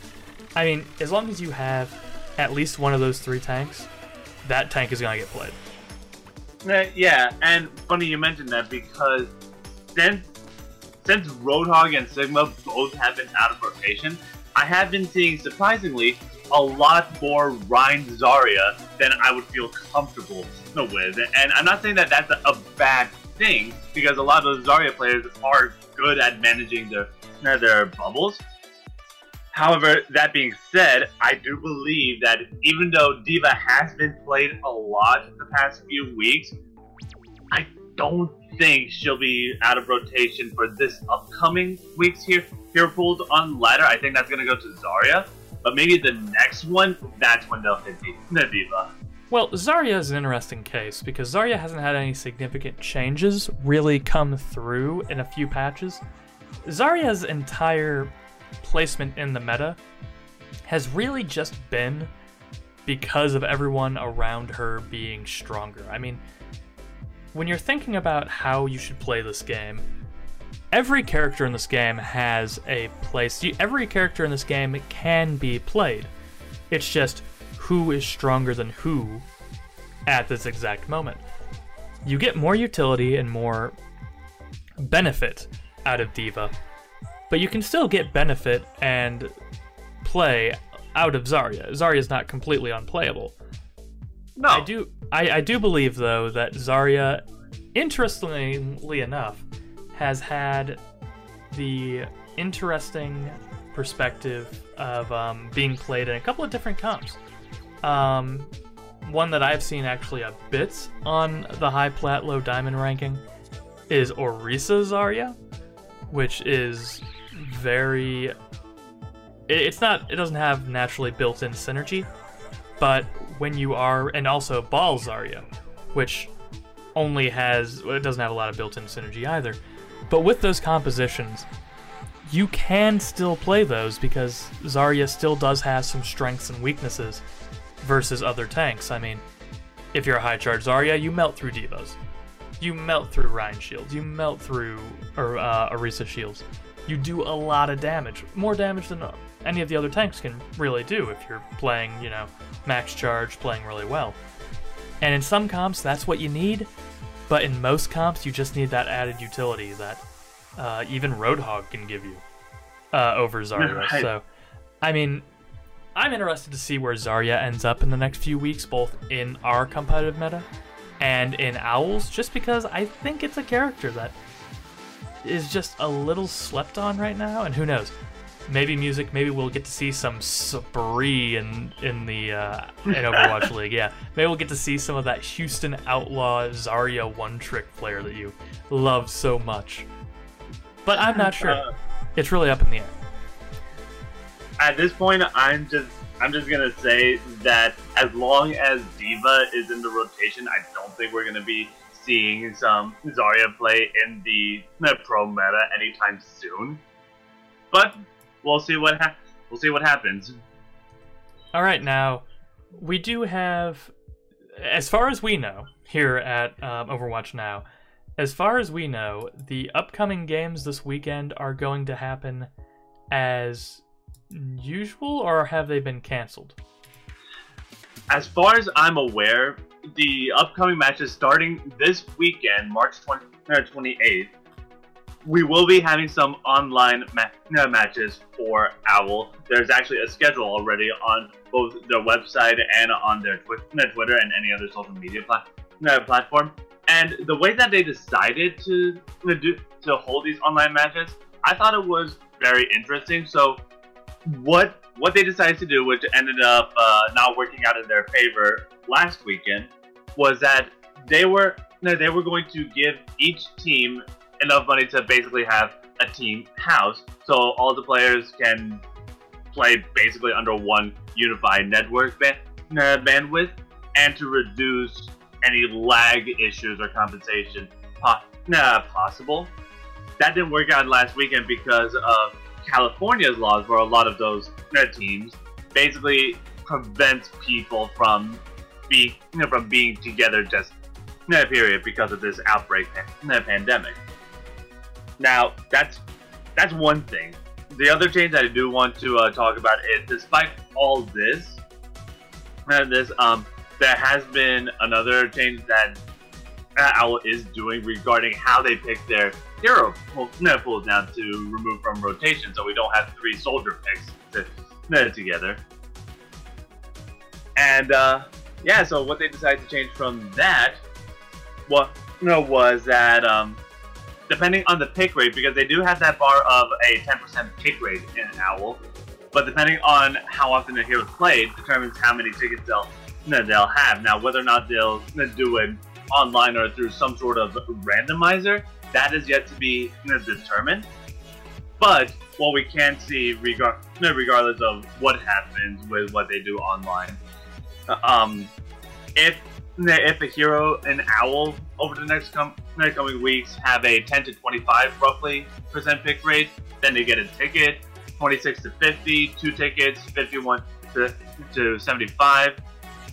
I mean, as long as you have at least one of those three tanks, that tank is gonna get played. Uh, yeah, and funny you mentioned that because since since Roadhog and Sigma both have been out of rotation, I have been seeing, surprisingly, a lot more Rein Zarya than I would feel comfortable with. And I'm not saying that that's a bad thing, because a lot of the Zarya players are good at managing their, their bubbles. However, that being said, I do believe that even though D.Va has been played a lot in the past few weeks, I don't think she'll be out of rotation for this upcoming week's here hero pulled on ladder. I think that's gonna go to Zarya, but maybe the next one, that's when they'll hit D.Va. Well, Zarya is an interesting case because Zarya hasn't had any significant changes really come through in a few patches. Zarya's entire placement in the meta has really just been because of everyone around her being stronger. I mean, when you're thinking about how you should play this game, every character in this game has a place. Every character in this game can be played. It's just who is stronger than who at this exact moment. You get more utility and more benefit out of D.Va, but you can still get benefit and play out of Zarya. Zarya is not completely unplayable. No. I do I, I do believe though that Zarya, interestingly enough, has had the interesting perspective of um, being played in a couple of different comps. Um, one that I've seen actually a bit on the high plat low diamond ranking is Orisa Zarya, which is very. It's not. It doesn't have naturally built-in synergy, but when you are, and also Ball Zarya, which only has. It doesn't have a lot of built-in synergy either. But with those compositions, you can still play those because Zarya still does have some strengths and weaknesses versus other tanks. I mean, if you're a high charge Zarya, you melt through D.Vas. You melt through Rein shields. You melt through or uh, Orisa shields. You do a lot of damage, more damage than any of the other tanks can really do if you're playing, you know, max charge, playing really well. And in some comps, that's what you need. But in most comps, you just need that added utility that uh, even Roadhog can give you uh, over Zarya. Right. So, I mean, I'm interested to see where Zarya ends up in the next few weeks, both in our competitive meta and in Owls, just because I think it's a character that is just a little slept on right now, and who knows? maybe music. Maybe we'll get to see some spree in in the uh, in Overwatch League. Yeah, maybe we'll get to see some of that Houston Outlaw Zarya one trick player that you love so much. But I'm not sure. Uh, it's really up in the air. At this point, I'm just I'm just gonna say that as long as D.Va is in the rotation, I don't think we're gonna be seeing some Zarya play in the pro meta anytime soon. But we'll see what ha- we'll see what happens. All right, now we do have, as far as we know, here at um, Overwatch Now, as far as we know, the upcoming games this weekend are going to happen as usual, or have they been canceled? As far as I'm aware, the upcoming matches starting this weekend, March 20, uh, 28th, we will be having some online ma- matches for Owl. There's actually a schedule already on both their website and on their twi- Twitter and any other social media pla- platform. And the way that they decided to to, do, to hold these online matches, I thought it was very interesting. So what what they decided to do, which ended up uh, not working out in their favor last weekend, was that they were no, they were going to give each team enough money to basically have a team house, so all the players can play basically under one unified network ba- uh, bandwidth, and to reduce any lag issues or compensation po- uh, possible. That didn't work out last weekend because of California's laws, where a lot of those uh, teams basically prevents people from be you know, from being together just uh, period because of this outbreak pandemic. Now that's that's one thing. The other change that I do want to uh, talk about is, despite all this, uh, this um, there has been another change that uh, Owl is doing regarding how they pick their hero pool, no, pools now to remove from rotation, so we don't have three soldier picks to, no, together. And uh, yeah, so what they decided to change from that, what no, was that um, depending on the pick rate, because they do have that bar of a 10% pick rate in an Owl, but depending on how often the hero is played, determines how many tickets they'll no, they'll have. Now, whether or not they'll do it online or through some sort of randomizer, that is yet to be determined. But what we can see, regard, regardless of what happens with what they do online, uh, um, if if a hero and owl over the next com- next coming weeks have a 10 to 25 roughly percent pick rate, then they get a ticket. 26 to 50, two tickets, 51 to, to 75,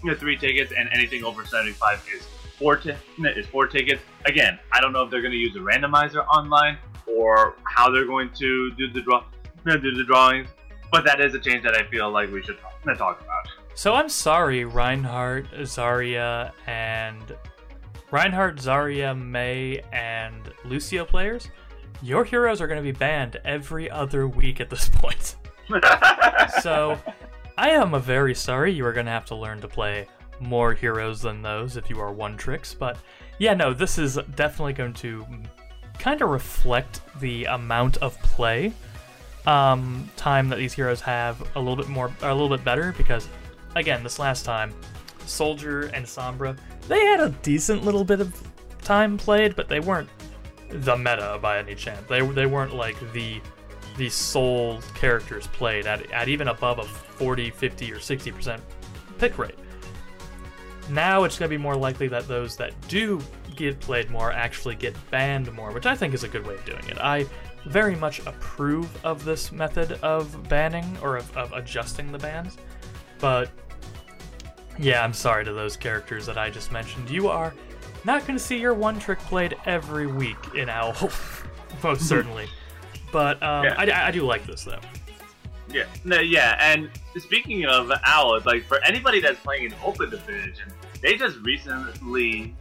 you know, three tickets, and anything over 75 is four t- is four tickets. Again, I don't know if they're going to use a randomizer online or how they're going to do the draw do the drawings, but that is a change that I feel like we should talk, talk about. So I'm sorry, Reinhardt, Zarya, and Reinhardt, Zarya, Mei, and Lucio players. Your heroes are going to be banned every other week at this point. so I am very sorry. You are going to have to learn to play more heroes than those if you are one tricks. But yeah, no, this is definitely going to kind of reflect the amount of play um, time that these heroes have a little bit more, a little bit better because again, this last time, Soldier and Sombra, they had a decent little bit of time played, but they weren't the meta by any chance. They they weren't like the the sole characters played at, at even above a 40, 50, or 60% pick rate. Now it's going to be more likely that those that do get played more actually get banned more, which I think is a good way of doing it. I very much approve of this method of banning or of, of adjusting the bans, but yeah, I'm sorry to those characters that I just mentioned. You are not going to see your one trick played every week in Owl, most certainly. But um, Yeah. I, I do like this though. Yeah, no, yeah, and speaking of Owl, like for anybody that's playing an open division, they just recently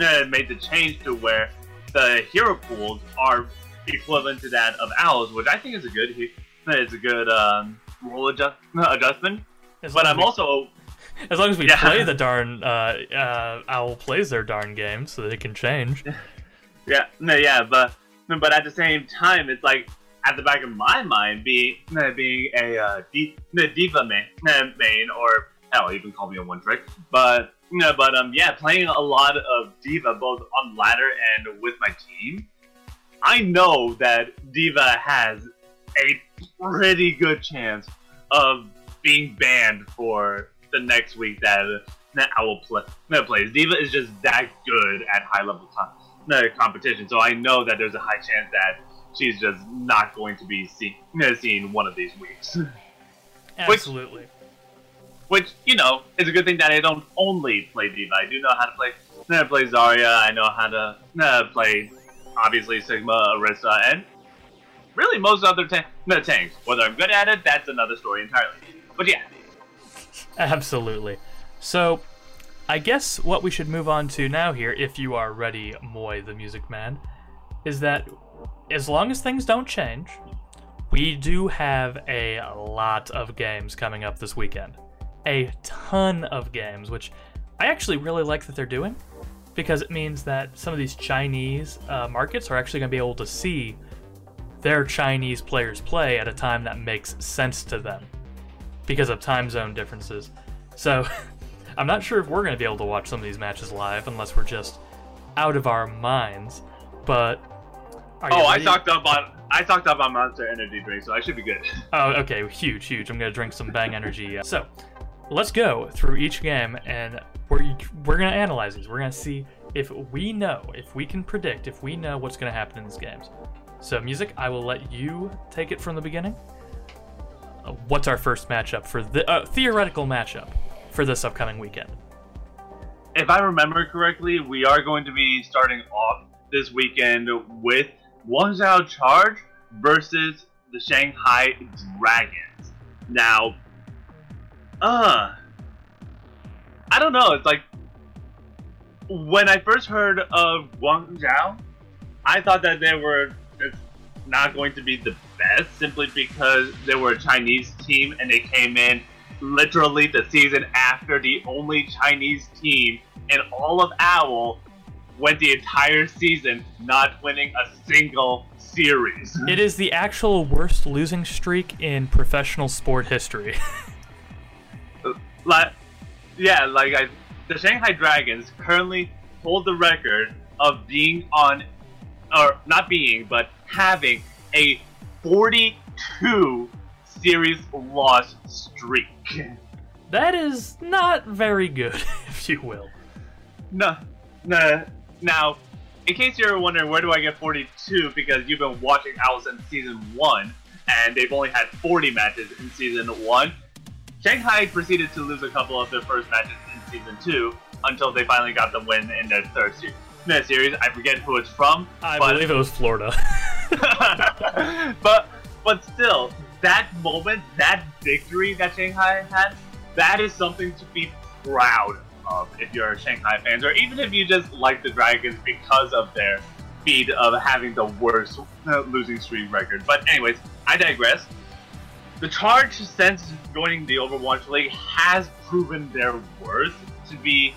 uh, made the change to where the hero pools are equivalent to that of Owls, which I think is a good, he- it's a good um, rule adjust, adjustment. As But I'm we, also as long as we Yeah. play the darn uh, uh, Owl plays their darn game, so they can change. Yeah, no, yeah, but but at the same time, it's like at the back of my mind, being uh, being a uh, D- D.Va main, uh, main, or hell, even call me a one trick. But no, but um, yeah, playing a lot of D.Va both on ladder and with my team. I know that D.Va has a pretty good chance of being banned for the next week that that I will play that plays. D.Va is just that good at high level competition, so I know that there's a high chance that she's just not going to be seen, seen one of these weeks. Absolutely. Which, which, you know, is a good thing that I don't only play D.Va. I do know how to play, I know how to play Zarya. I know how to uh, play, obviously, Sigma, Orisa, and really most other ta tanks. Whether I'm good at it, that's another story entirely. But yeah. Absolutely. So, I guess what we should move on to now here, if you are ready, Moy the Music Man, is that as long as things don't change, we do have a lot of games coming up this weekend. A ton of games, which I actually really like that they're doing because it means that some of these Chinese uh, markets are actually going to be able to see their Chinese players play at a time that makes sense to them because of time zone differences. So, I'm not sure if we're going to be able to watch some of these matches live unless we're just out of our minds. But oh, I talked up on I talked up on Monster Energy drink, so I should be good. Oh, okay, huge, huge. I'm gonna drink some Bang Energy. So, let's go through each game, and we're we're gonna analyze these. We're gonna see if we know, if we can predict, if we know what's gonna happen in these games. So, music, I will let you take it from the beginning. Uh, what's our first matchup for the uh, theoretical matchup for this upcoming weekend? If I remember correctly, we are going to be starting off this weekend with Guangzhou Charge versus the Shanghai Dragons. Now, uh, I don't know. It's like when I first heard of Guangzhou, I thought that they were not going to be the best simply because they were a Chinese team and they came in literally the season after the only Chinese team in all of OWL went the entire season not winning a single series. It is the actual worst losing streak in professional sport history. like, yeah, like I, the Shanghai Dragons currently hold the record of being on, or not being, but having a 42 series loss streak. That is not very good, if you will. No, no. Now, in case you're wondering where do I get 42, because you've been watching Owls in season one, and they've only had 40 matches in season one. Shanghai proceeded to lose a couple of their first matches in season two until they finally got the win in their third series. series. I forget who it's from. I but... believe it was Florida. but but still, that moment, that victory that Shanghai had, that is something to be proud of if you're Shanghai fans, or even if you just like the Dragons because of their feat of having the worst uh, losing streak record. But anyways, I digress. The Charge, since joining the Overwatch League, has proven their worth to be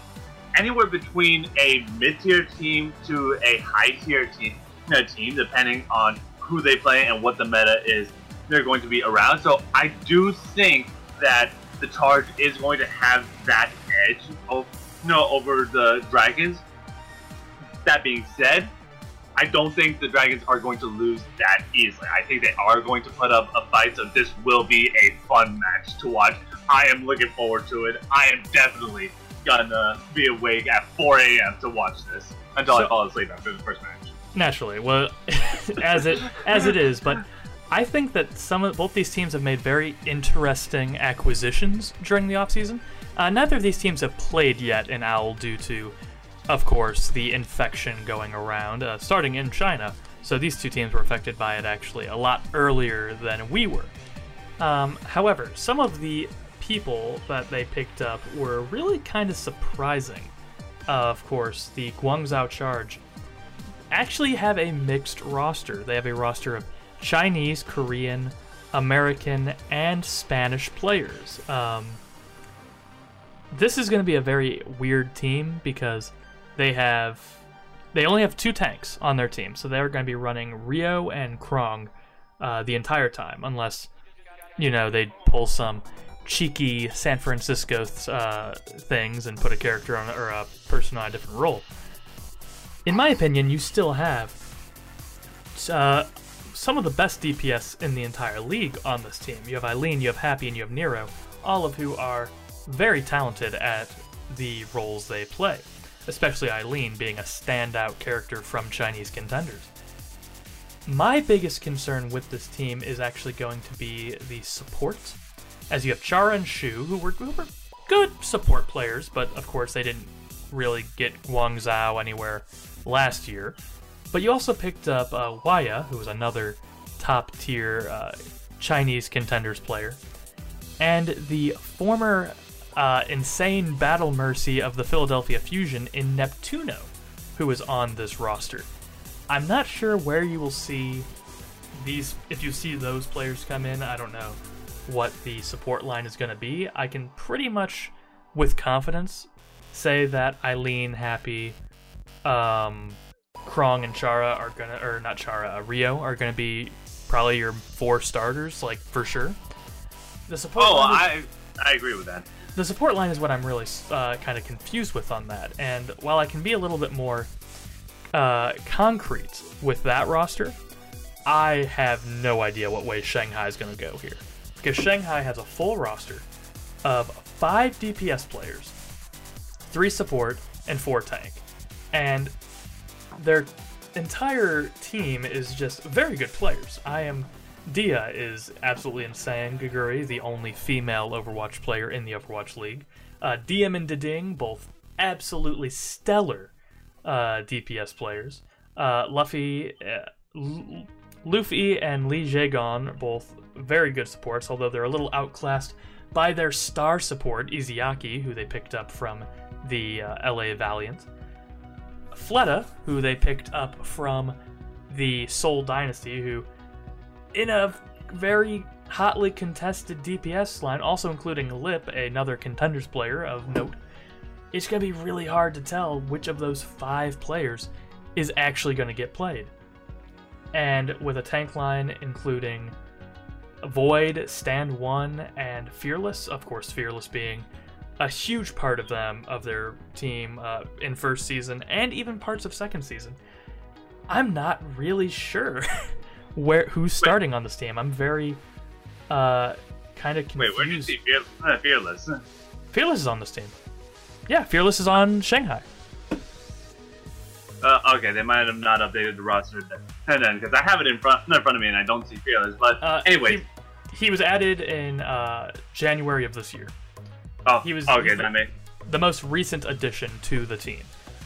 anywhere between a mid-tier team to a high-tier team, uh, team, depending on who they play and what the meta is they're going to be around. So I do think that the Charge is going to have that edge of, no, over the Dragons. That being said, I don't think the Dragons are going to lose that easily. I think they are going to put up a fight, so this will be a fun match to watch. I am looking forward to it. I am definitely gonna be awake at 4 a.m. to watch this until so, I fall asleep after the first match. Naturally, well, as it as it is, but I think that some of both these teams have made very interesting acquisitions during the offseason. Uh, neither of these teams have played yet in OWL due to, of course, the infection going around, uh, starting in China. So these two teams were affected by it actually a lot earlier than we were. Um, however, some of the people that they picked up were really kind of surprising. Uh, of course, the Guangzhou Charge actually have a mixed roster. They have a roster of Chinese, Korean, American, and Spanish players. Um, this is going to be a very weird team because they have they only have two tanks on their team, so they're going to be running Rio and Krong uh, the entire time, unless you know they pull some cheeky San Francisco uh, things and put a character on or a person on a different role. In my opinion, you still have uh, some of the best DPS in the entire league on this team. You have Eileen, you have Happy, and you have Nero, all of who are very talented at the roles they play, especially Eileen being a standout character from Chinese contenders. My biggest concern with this team is actually going to be the support, as you have Chara and Shu, who were, who were good support players, but of course they didn't really get Guangzhou anywhere last year. But you also picked up uh, Waya, who was another top tier uh, Chinese contenders player, and the former uh, insane battle mercy of the Philadelphia Fusion in Neptuno, who is on this roster. I'm not sure where you will see these, if you see those players come in, I don't know what the support line is going to be. I can pretty much, with confidence, say that Eileen, Happy, um, Krong, and Chara are gonna, or not Chara, uh, Rio are gonna be probably your four starters, like for sure. The support. Oh, I I agree with that. The support line is what I'm really uh, kind of confused with on that, and while I can be a little bit more uh, concrete with that roster, I have no idea what way Shanghai is going to go here. Because Shanghai has a full roster of five DPS players, three support, and four tank. And their entire team is just very good players. I am. Diya is absolutely insane. Geguri, the only female Overwatch player in the Overwatch League. Uh, Diem and DDing, both absolutely stellar uh, DPS players. Uh, Luffy, uh, L- Luffy and Lee Jaegon, both very good supports, although they're a little outclassed by their star support, Izayaki, who they picked up from the uh, LA Valiant. Fleta, who they picked up from the Seoul Dynasty, who, in a very hotly contested DPS line, also including Lip, another contenders player of note, it's going to be really hard to tell which of those five players is actually going to get played. And with a tank line including Void, Stand One, and Fearless, of course, Fearless being a huge part of them of their team uh, in first season and even parts of second season. I'm not really sure where who's starting Wait. on this team. I'm very uh, kind of confused. Wait, where did you see Fearless? Fearless is on this team. Yeah, Fearless is on Shanghai. Uh, okay, they might have not updated the roster then, because I have it in front, in front of me, and I don't see Fearless. But uh, anyway, he, he, was added in uh, January of this year. Oh, he was okay. That makes the most recent addition to the team.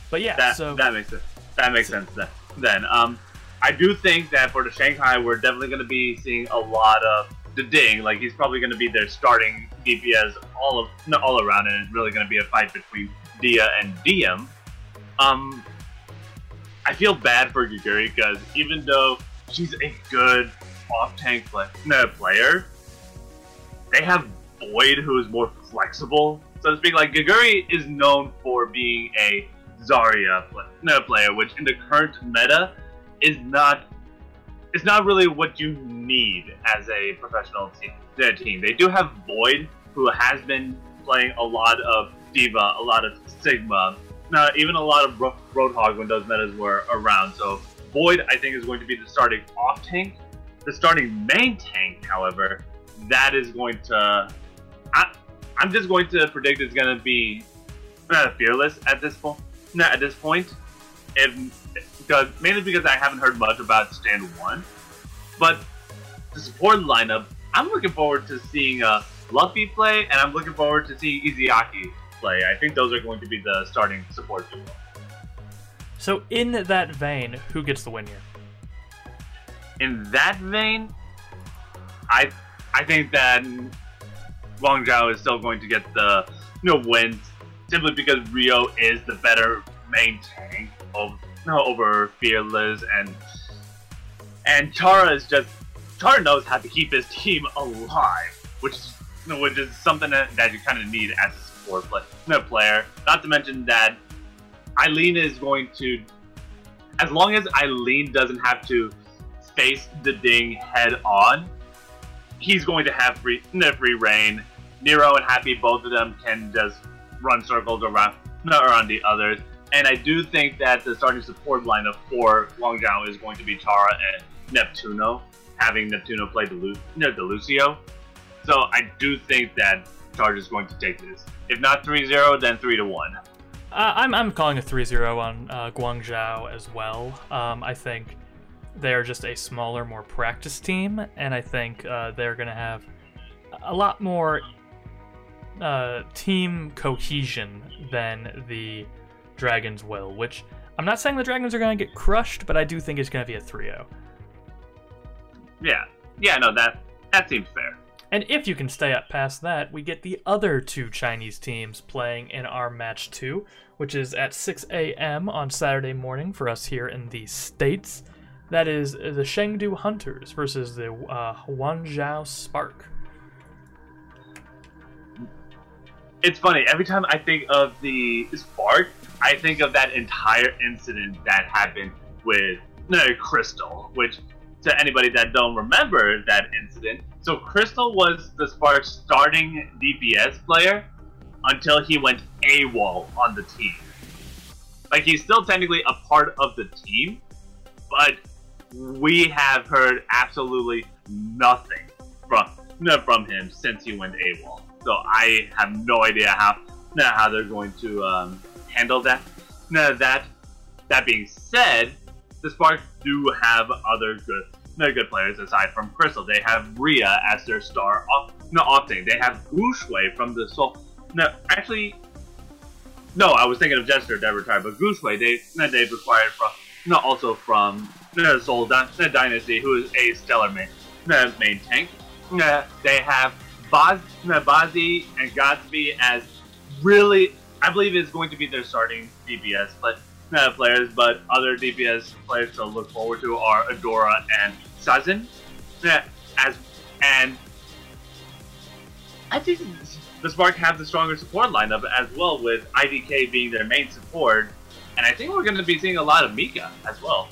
But yeah, that, so that makes sense. That makes sense then. Then, um, I do think that for the Shanghai, we're definitely going to be seeing a lot of the Ding. Like he's probably going to be their starting DPS all of not all around, and it's really going to be a fight between Diya and Diem. Um, I feel bad for Geguri because even though she's a good off-tank play, no, player, they have Void who is more flexible, so to speak. Like Geguri is known for being a Zarya no, player, which in the current meta is not it's not really what you need as a professional team. team. They do have Void, who has been playing a lot of D.Va, a lot of Sigma, now even a lot of Roadhog when those metas were around. So Void, I think, is going to be the starting off tank. The starting main tank, however, that is going to. I, I'm just going to predict it's going to be uh, fearless at this point. At this point, if because mainly because I haven't heard much about Stand One, but the support lineup, I'm looking forward to seeing uh, Luffy play, and I'm looking forward to seeing Izayaki play. I think those are going to be the starting support duo. So, in that vein, who gets the win here? In that vein, I I think that Guangzhou is still going to get the you know win simply because Rio is the better main tank of no, over Fearless and and Chara is just Chara knows how to keep his team alive, which is which is something that, that you kind of need as a support play, no player. Not to mention that Eileen is going to, as long as Eileen doesn't have to face the ding head on, he's going to have free free reign. Nero and Happy, both of them can just run circles around no around the others. And I do think that the starting support lineup for Guangzhou is going to be Chara and Neptuno, having Neptuno play Delu- no, Delucio. So I do think that Charge is going to take this. If not 3-0, then 3 to 1. Uh, I'm, I'm calling a 3-0 on uh, Guangzhou as well. Um, I think they're just a smaller, more practice team, and I think uh, they're going to have a lot more uh, team cohesion than the Dragons will, which I'm not saying the Dragons are going to get crushed, but I do think it's going to be a 3 0. Yeah. Yeah, no, that, that seems fair. And if you can stay up past that, we get the other two Chinese teams playing in our match two, which is at 6 a.m. on Saturday morning for us here in the States. That is the Chengdu Hunters versus the uh, Spark. It's funny, every time I think of the Spark, I think of that entire incident that happened with no, Krystal, which to anybody that don't remember that incident, so Krystal was the Spark's starting DPS player until he went AWOL on the team. Like he's still technically a part of the team, but we have heard absolutely nothing from no, from him since he went AWOL. So I have no idea how how they're going to um, handle that. Now that that being said, the Sparks do have other good no good players aside from Krystal. They have Ria as their star. Off, no, often they have Guxue from the Seoul. No, actually, no. I was thinking of Jester that retired, but Guxue they they've acquired from no also from the Seoul Dynasty, who is a stellar main main tank. They have Baz, Bazi and GodsB as really, I believe, is going to be their starting DPS, but uh, players. But other DPS players to look forward to are Adora and Sazen. Yeah, as and I think the Spark have the stronger support lineup as well, with IDK being their main support, and I think we're going to be seeing a lot of Mika as well.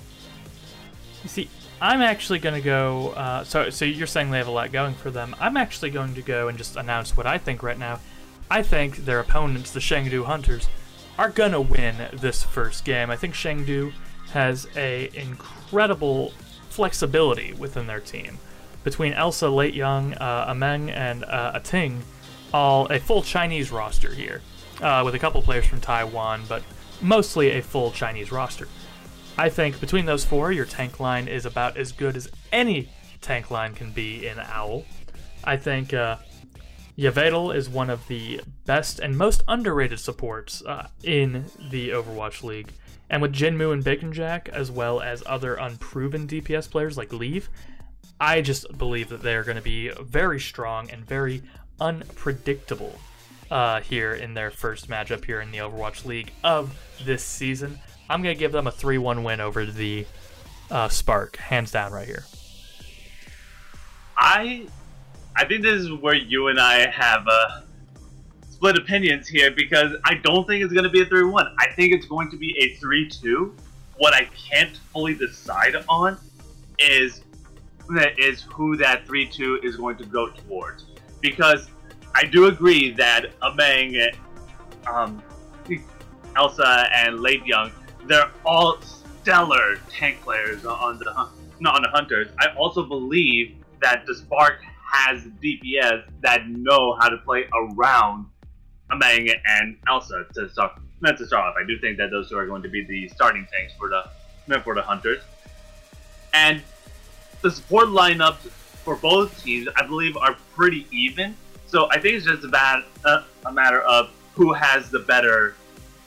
You see, I'm actually going to go. Uh, so, so you're saying they have a lot going for them. I'm actually going to go and just announce what I think right now. I think their opponents, the Chengdu Hunters, are to win this first game. I think Chengdu has a incredible flexibility within their team. Between Elsa, Late Young, uh, Ameng, and uh, Ating, all a full Chinese roster here, uh, with a couple players from Taiwan, but mostly a full Chinese roster. I think between those four, your tank line is about as good as any tank line can be in Owl. I think uh, Yveltal is one of the best and most underrated supports uh, in the Overwatch League. And with Jinmu and Bacon Jack, as well as other unproven DPS players like Leave, I just believe that they are going to be very strong and very unpredictable uh, here in their first matchup here in the Overwatch League of this season. I'm going to give them a 3 1 win over the uh, Spark, hands down, right here. I I think this is where you and I have uh, split opinions here because I don't think it's going to be a 3 1. I think it's going to be a 3 2. What I can't fully decide on is is who that 3 2 is going to go towards. Because I do agree that Ameng, um, Elsa, and Late Young they're all stellar tank players on the on the hunters. I also believe that the Spark has DPS that know how to play around Ameng and Elsa to start not to start off. I do think that those two are going to be the starting tanks for the for the hunters. And the support lineups for both teams, I believe, are pretty even. So I think it's just about uh, a matter of who has the better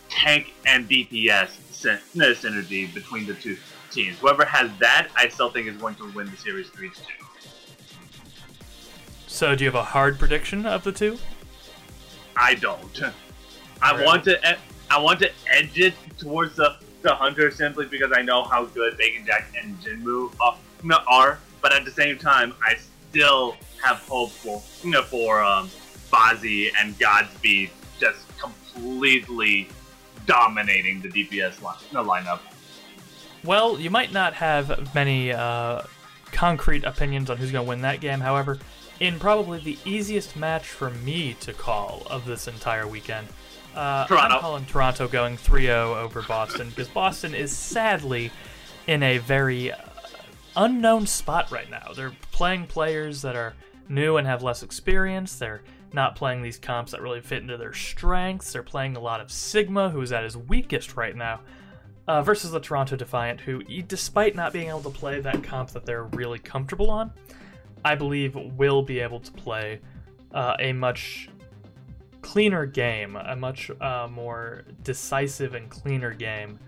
tank and DPS synergy between the two teams. Whoever has that, I still think is going to win the series 3 2. So, do you have a hard prediction of the two? I don't. I right. want to. I want to edge it towards the the hunter simply because I know how good Bacon Jack and Jinmu are. But at the same time, I still have hope for you know for um, and GodsB just completely dominating the DPS line, the lineup. Well, you might not have many uh, concrete opinions on who's going to win that game. However, in probably the easiest match for me to call of this entire weekend, uh, Toronto. I'm calling Toronto going 3-0 over Boston because Boston is sadly in a very uh, unknown spot right now. They're playing players that are new and have less experience. They're not playing these comps that really fit into their strengths. They're playing a lot of Sigma, who's at his weakest right now, uh, versus the Toronto Defiant, who, despite not being able to play that comp that they're really comfortable on, I believe will be able to play uh, a much cleaner game, a much uh, more decisive and cleaner game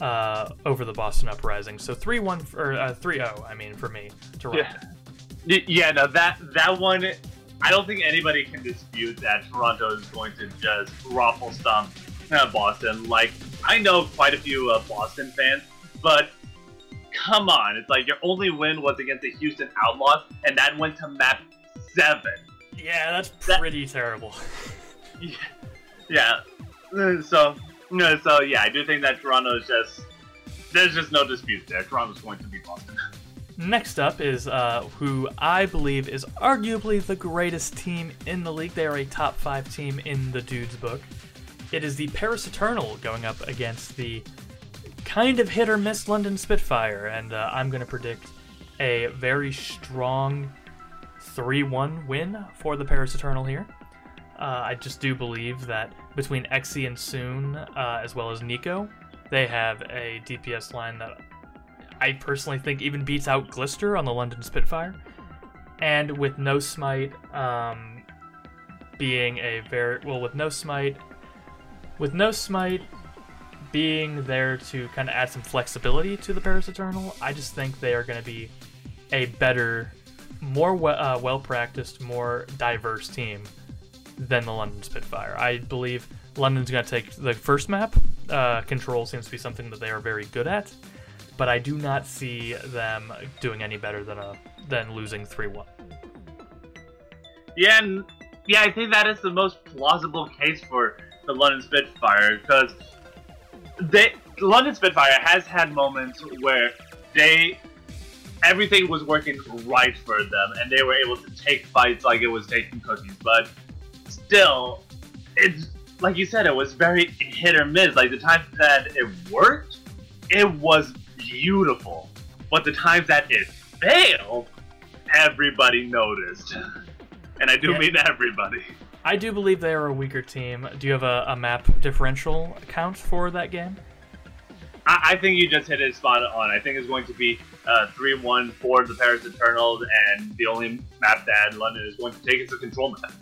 uh, over the Boston Uprising. So 3 1 or uh, 3 0, I mean, for me, Toronto. Yeah. Yeah, no, that that one, I don't think anybody can dispute that Toronto is going to just ruffle stomp uh, Boston. Like, I know quite a few uh, Boston fans, but come on, it's like your only win was against the Houston Outlaws, and that went to map seven. Yeah, that's That- pretty terrible. Yeah, yeah. Uh, So, no, so yeah, I do think that Toronto is just there's just no dispute there. Toronto's going to beat Boston. Next up is uh, who I believe is arguably the greatest team in the league. They are a top five team in the dude's book. It is the Paris Eternal going up against the kind of hit or miss London Spitfire, and uh, I'm going to predict a very strong 3 1 win for the Paris Eternal here. Uh, I just do believe that between Exy and Soon, uh, as well as Nico, they have a DPS line that I personally think even beats out Glister on the London Spitfire. And with No Smite um, being a very well, with No Smite, with No Smite being there to kind of add some flexibility to the Paris Eternal, I just think they are going to be a better, more we- uh, well practiced, more diverse team than the London Spitfire. I believe London's going to take the first map. Uh, control seems to be something that they are very good at but I do not see them doing any better than a than losing three one. Yeah, yeah, I think that is the most plausible case for the London Spitfire because they London Spitfire has had moments where they everything was working right for them and they were able to take fights like it was taking cookies, but still, it's like you said, it was very hit or miss. Like the times that it worked, it was beautiful, but the times that it failed, everybody noticed. And I do Yeah. mean everybody. I do believe they are a weaker team. Do you have a, a map differential count for that game? I, I think you just hit it spot on. I think it's going to be uh, 3 1 for the Paris Eternals, and the only map that London is going to take is the control map.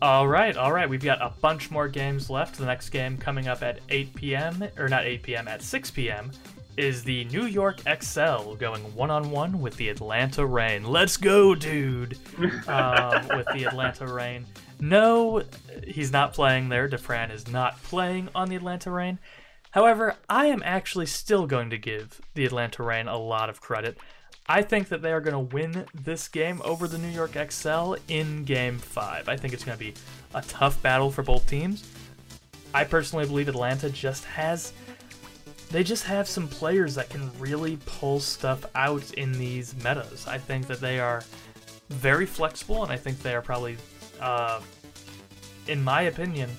All right, all right. We've got a bunch more games left. The next game coming up at 8 p.m. or not 8 p.m. at 6 p.m. is the New York XL going one on one with the Atlanta Reign. Let's go, dude! um, with the Atlanta Reign. No, he's not playing there. Dafran is not playing on the Atlanta Reign. However, I am actually still going to give the Atlanta Reign a lot of credit. I think that they are going to win this game over the New York XL in game five. I think it's going to be a tough battle for both teams. I personally believe Atlanta just has. They just have some players that can really pull stuff out in these metas. I think that they are very flexible, and I think they are probably, uh, in my opinion,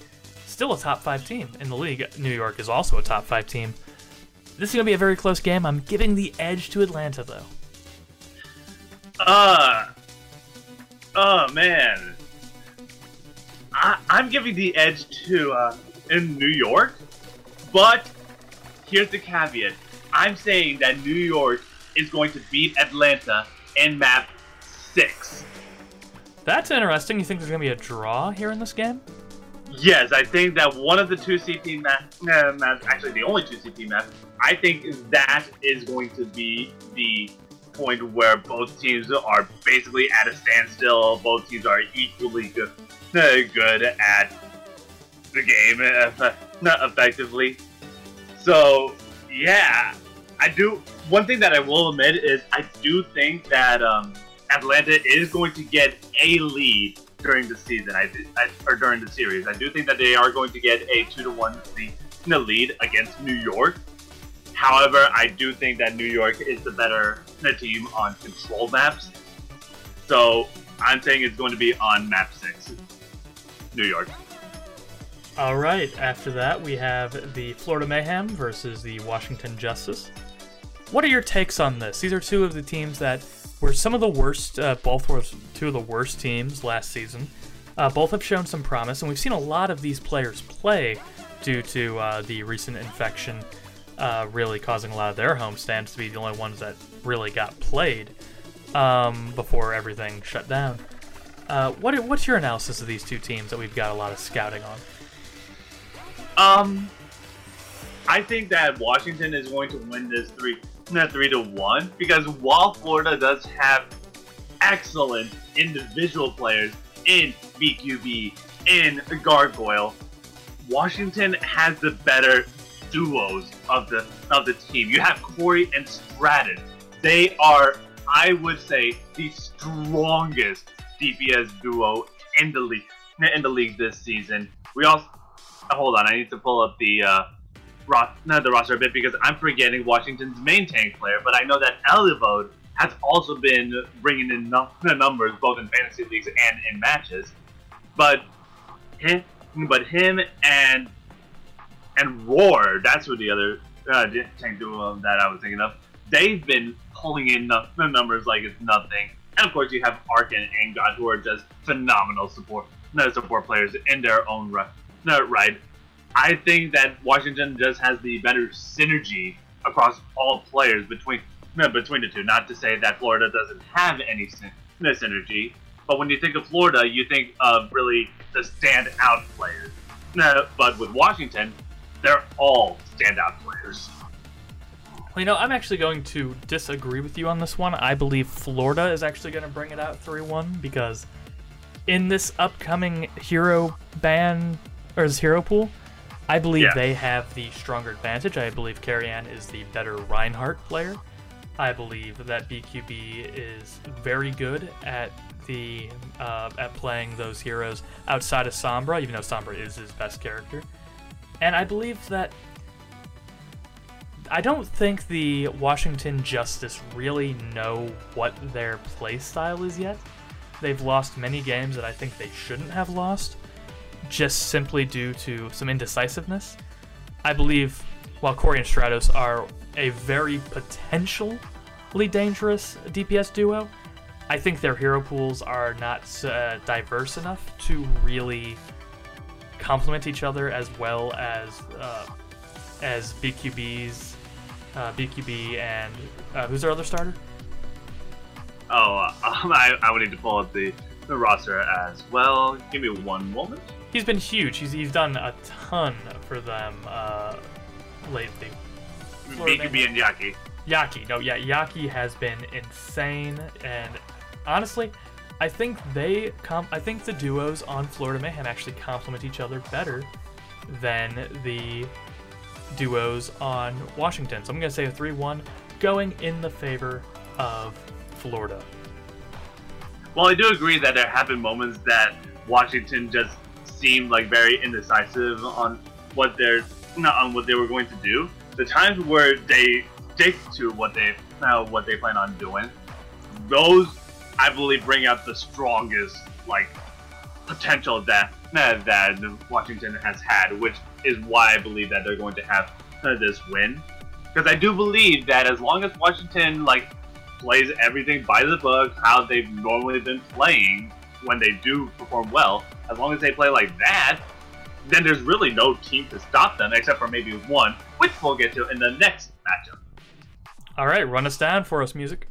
still a top five team in the league. New York is also a top five team. This is going to be a very close game. I'm giving the edge to Atlanta, though. Uh, oh man. I, I'm giving the edge to uh, in New York, but here's the caveat. I'm saying that New York is going to beat Atlanta in map six. That's interesting. You think there's going to be a draw here in this game? Yes, I think that one of the two CP maps, uh, maps, actually the only two CP maps, I think that is going to be the point where both teams are basically at a standstill. Both teams are equally good, uh, good at the game, uh, not effectively. So, yeah, I do. One thing that I will admit is I do think that um, Atlanta is going to get a lead during the season, I, I or during the series. I do think that they are going to get a two to one lead, lead against New York. However, I do think that New York is the better team on control maps. So I'm saying it's going to be on map six, New York. All right. After that, we have the Florida Mayhem versus the Washington Justice. What are your takes on this? These are two of the teams that were some of the worst. Uh, both were two of the worst teams last season. Uh, both have shown some promise, and we've seen a lot of these players play due to uh, the recent infection uh, really causing a lot of their homestands to be the only ones that really got played um, before everything shut down. Uh, what, what's your analysis of these two teams that we've got a lot of scouting on? Um, I think that Washington is going to win this three, not three to one, because while Florida does have excellent individual players in BQB, in Gargoyle, Washington has the better duos of the of the team. You have Corey and Stratton. They are, I would say, the strongest DPS duo in the league in the league this season. We also hold on. I need to pull up the uh, not the roster a bit because I'm forgetting Washington's main tank player. But I know that Elivode has also been bringing in num- numbers both in fantasy leagues and in matches. But him, but him and and Roar, that's what the other uh, tank duo that I was thinking of. They've been pulling in the numbers like it's nothing. And of course, you have Arkin and God, who are just phenomenal support support players in their own right. Right. I think that Washington just has the better synergy across all players between no, between the two. Not to say that Florida doesn't have any synergy, but when you think of Florida, you think of really the standout players. No, But with Washington, they're all standout players. Well, you know, I'm actually going to disagree with you on this one. I believe Florida is actually going to bring it out 3 1 because in this upcoming hero ban, or this hero pool, I believe yeah. they have the stronger advantage. I believe Carrion is the better Reinhardt player. I believe that BQB is very good at the uh, at playing those heroes outside of Sombra, even though Sombra is his best character. And I believe that I don't think the Washington Justice really know what their playstyle is yet. They've lost many games that I think they shouldn't have lost, just simply due to some indecisiveness. I believe while Corey and Stratus are a very potentially dangerous DPS duo, I think their hero pools are not uh, diverse enough to really complement each other as well as uh, as BQB's uh, BQB and uh, who's our other starter? Oh, I, I would need to pull up the, the roster as well. Give me one moment. He's been huge. He's, he's done a ton for them uh, lately. BQB and Yaki. Yaki, no, yeah, Yaki has been insane, and honestly, I think they comp- I think the duos on Florida Mayhem actually complement each other better than the duos on Washington. So I'm going to say a 3-1 going in the favor of Florida. Well, I do agree that there have been moments that Washington just seemed like very indecisive on what they're not on what they were going to do. The times where they stick to what they uh, what they plan on doing, those I believe bring out the strongest like potential that that Washington has had, which is why I believe that they're going to have this win. Because I do believe that as long as Washington like plays everything by the book, how they've normally been playing when they do perform well, as long as they play like that, then there's really no team to stop them except for maybe one, which we'll get to in the next matchup. All right, run us down for us, music.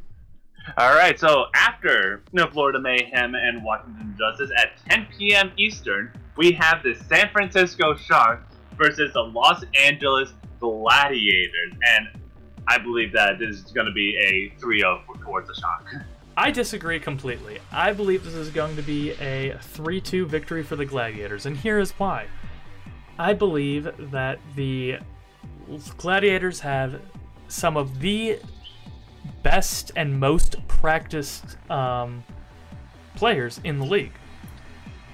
All right, so after Florida Mayhem and Washington Justice at 10 p.m. Eastern, we have the San Francisco Sharks versus the Los Angeles Gladiators, and I believe that this is going to be a 3-0 towards the Shock. I disagree completely. I believe this is going to be a 3-2 victory for the Gladiators, and here is why. I believe that the Gladiators have some of the best and most practiced um, players in the league.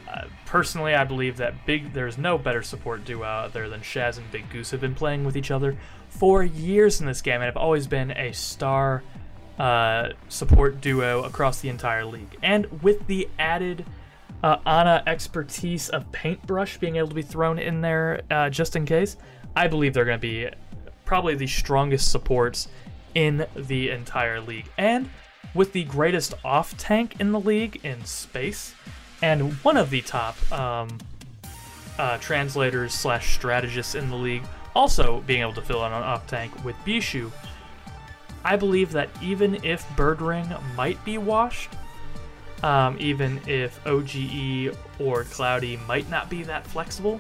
Uh, personally, I believe that Big there's no better support duo out there than Shaz and Big Goose have been playing with each other for years in this game and have always been a star uh, support duo across the entire league. And with the added uh, Ana expertise of Paintbrush being able to be thrown in there uh, just in case, I believe they're going to be probably the strongest supports in the entire league. And with the greatest off tank in the league in space, and one of the top um, uh, translators slash strategists in the league also being able to fill in on off tank with Bishu. I believe that even if Birdring might be washed, um, even if OGE or Cloudy might not be that flexible,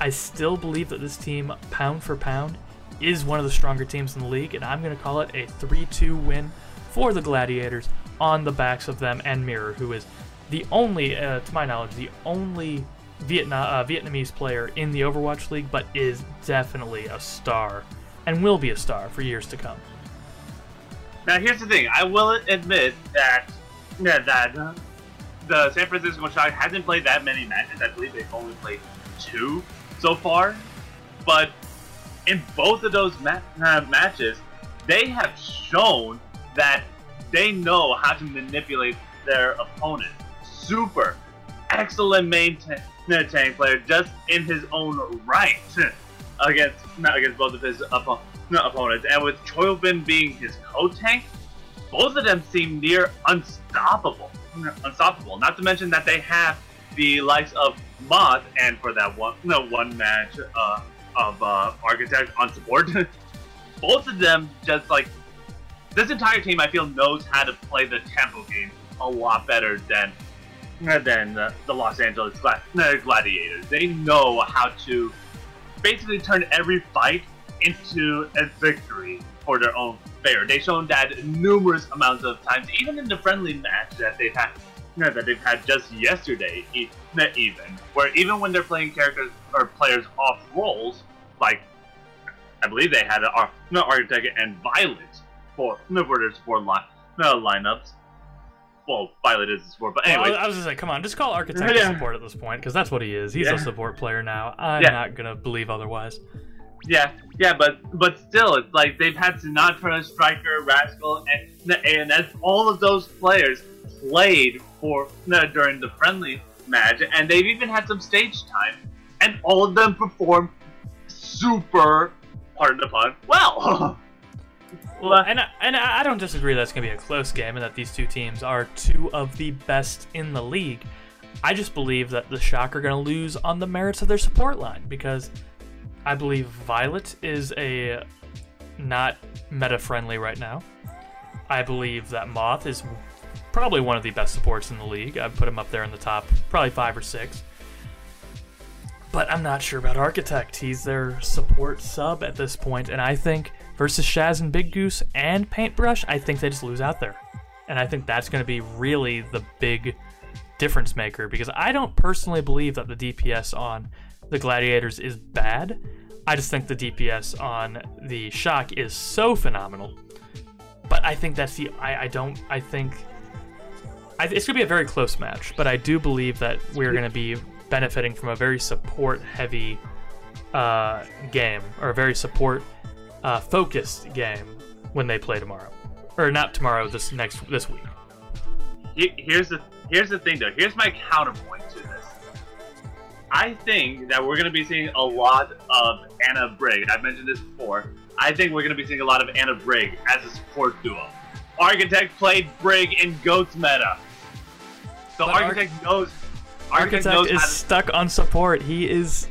I still believe that this team, pound for pound, is one of the stronger teams in the league, and I'm going to call it a 3 2 win for the Gladiators on the backs of them and Mirror, who is the only, uh, to my knowledge, the only uh, Vietnamese player in the Overwatch League, but is definitely a star and will be a star for years to come. Now, here's the thing. I will admit that yeah, that the San Francisco Shock hasn't played that many matches. I believe they've only played two so far. But in both of those ma- uh, matches, they have shown that they know how to manipulate their opponent. Super excellent main t- tank player, just in his own right, against not against both of his oppo- opponents. And with Choihyobin being his co-tank, both of them seem near unstoppable. Unstoppable. Not to mention that they have the likes of Moth, and for that one, no one match uh, of uh, Architect on support, both of them just like this entire team. I feel knows how to play the tempo game a lot better than than the, the Los Angeles Gladiators. They know how to basically turn every fight into a victory for their own favor. They've shown that numerous amounts of times, even in the friendly match that they've had that they've had just yesterday, even where even when they're playing characters or players off roles, like I believe they had a, no Architect and Violet for no for their support line, no lineups well, Violet is a support, but anyway. Well, I was just like, come on, just call Architect yeah. support at this point because that's what he is. He's yeah. a support player now. I'm yeah. not gonna believe otherwise. Yeah, yeah, but but still, it's like they've had Sinatraa, Striker, Rascal, and and as all of those players played for no, during the friendly match, and they've even had some stage time, and all of them performed super, pardon the pun, well. Well, and I, and I don't disagree that's going to be a close game and that these two teams are two of the best in the league. I just believe that the Shock are going to lose on the merits of their support line because I believe Violet is a not meta friendly right now. I believe that Moth is probably one of the best supports in the league. I'd put him up there in the top, probably five or six. But I'm not sure about Architect. He's their support sub at this point, and I think versus Shaz and Big Goose and Paintbrush, I think they just lose out there. And I think that's going to be really the big difference maker because I don't personally believe that the DPS on the Gladiators is bad. I just think the DPS on the Shock is so phenomenal. But I think that's the. I, I don't. I think. I, it's going to be a very close match, but I do believe that we're going to be benefiting from a very support heavy uh, game, or a very support uh, focused game when they play tomorrow, or not tomorrow. This next this week. Here's the here's the thing though. Here's my counterpoint to this. I think that we're going to be seeing a lot of Ana Brig. I've mentioned this before. I think we're going to be seeing a lot of Ana Brig as a support duo. Architect played Brig in Goats meta. So Architect Ar- knows. Architect, Architect knows is to... stuck on support. He is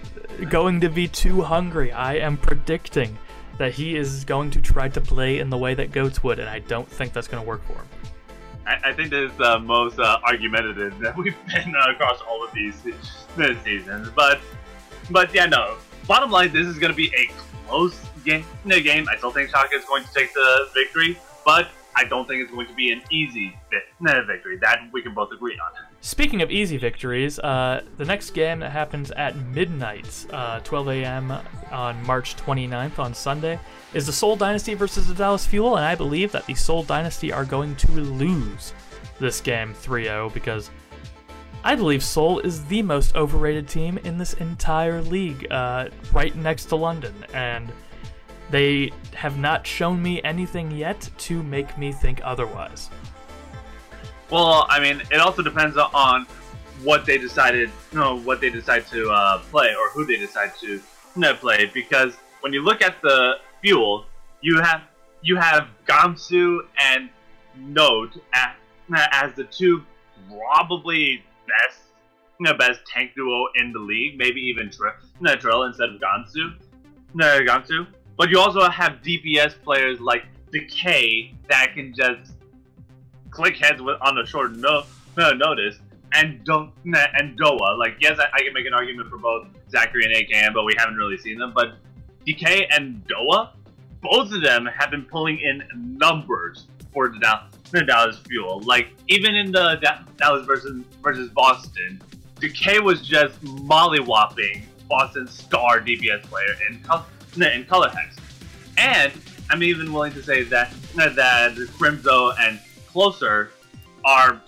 going to be too hungry. I am predicting that he is going to try to play in the way that Goats would, and I don't think that's going to work for him. I, I think this is the most uh, argumentative that we've been uh, across all of these seasons. But, but yeah, no. Bottom line, this is going to be a close game. No game. I still think Shaka is going to take the victory, but I don't think it's going to be an easy victory. That we can both agree on. Speaking of easy victories, uh, the next game that happens at midnight, uh, 12 a.m. on March 29th on Sunday, is the Seoul Dynasty versus the Dallas Fuel, and I believe that the Seoul Dynasty are going to lose this game 3 0 because I believe Seoul is the most overrated team in this entire league, uh, right next to London, and they have not shown me anything yet to make me think otherwise. Well, I mean, it also depends on what they decided, you know, what they decide to uh, play or who they decide to know, play. Because when you look at the fuel, you have you have Gamsu and Note as, the two probably best, you know, best tank duo in the league. Maybe even no, Trill instead of Gamsu. No, Gamsu. But you also have DPS players like Decay that can just click heads with on a short no, no notice. And Do and Doa, like yes, I, I, can make an argument for both Zachary and AKM, but we haven't really seen them. But Decay and Doa, both of them have been pulling in numbers for the Dallas, the Dallas Fuel. Like even in the Dallas versus versus Boston, Decay was just mollywhopping Boston's star DPS player in in color hex. And I'm even willing to say that that Crimzo and Closer are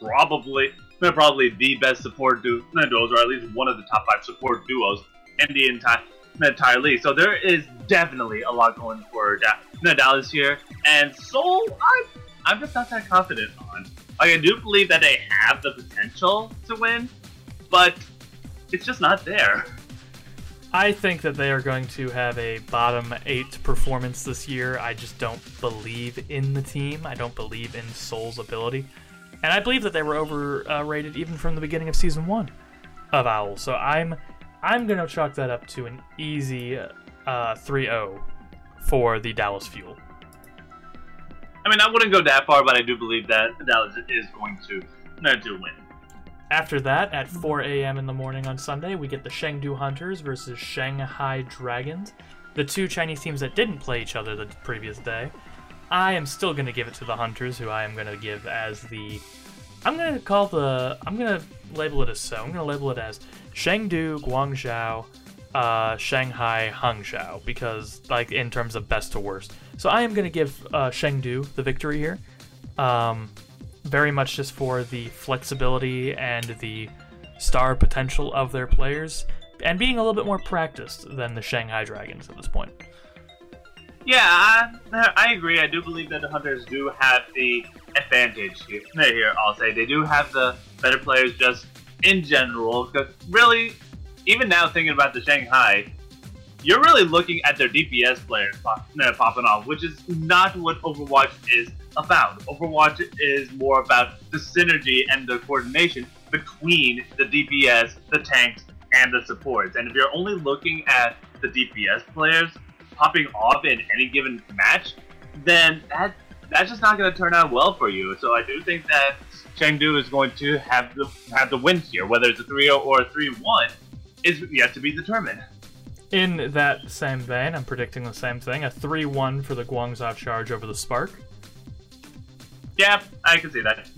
probably probably the best support duos, or at least one of the top five support duos in the entire entire league. So there is definitely a lot going for da- Dallas here, and Seoul, I'm I'm just not that confident on. Like, I do believe that they have the potential to win, but it's just not there. I think that they are going to have a bottom eight performance this year. I just don't believe in the team. I don't believe in Seoul's ability. And I believe that they were overrated even from the beginning of season one of Owl. So I'm I'm gonna chalk that up to an easy uh, 3-0 for the Dallas Fuel. I mean, I wouldn't go that far, but I do believe that Dallas is going to to win. After that, at 4 a.m. in the morning on Sunday, we get the Chengdu Hunters versus Shanghai Dragons, the two Chinese teams that didn't play each other the previous day. I am still going to give it to the Hunters, who I am going to give as the. I'm going to call the. I'm going to label it as so. I'm going to label it as Chengdu, Guangzhou, uh, Shanghai, Hangzhou, because, like, in terms of best to worst. So I am going to give uh, Chengdu the victory here. Um, very much just for the flexibility and the star potential of their players, and being a little bit more practiced than the Shanghai Dragons at this point. Yeah, I, I agree. I do believe that the Hunters do have the advantage here. Here, I'll say they do have the better players just in general. Because really, even now thinking about the Shanghai, you're really looking at their DPS players pop, popping off, which is not what Overwatch is about. Overwatch is more about the synergy and the coordination between the DPS, the tanks, and the supports. And if you're only looking at the DPS players popping off in any given match, then that that's just not going to turn out well for you. So I do think that Chengdu is going to have the have the win here, whether it's a 3-0 or a 3-1 is yet to be determined. In that same vein, I'm predicting the same thing, a 3-1 for the Guangzhou Charge over the Spark. Yeah, I can see that.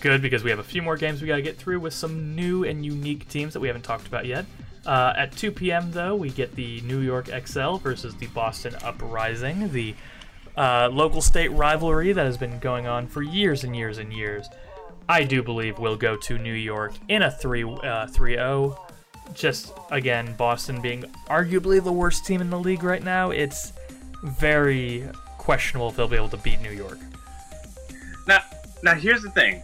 Good because we have a few more games we got to get through with some new and unique teams that we haven't talked about yet. Uh, at 2 p.m., though, we get the New York XL versus the Boston Uprising, the uh, local state rivalry that has been going on for years and years and years. I do believe we'll go to New York in a 3 uh, 0. Just, again, Boston being arguably the worst team in the league right now, it's very questionable if they'll be able to beat New York. Now, now here's the thing.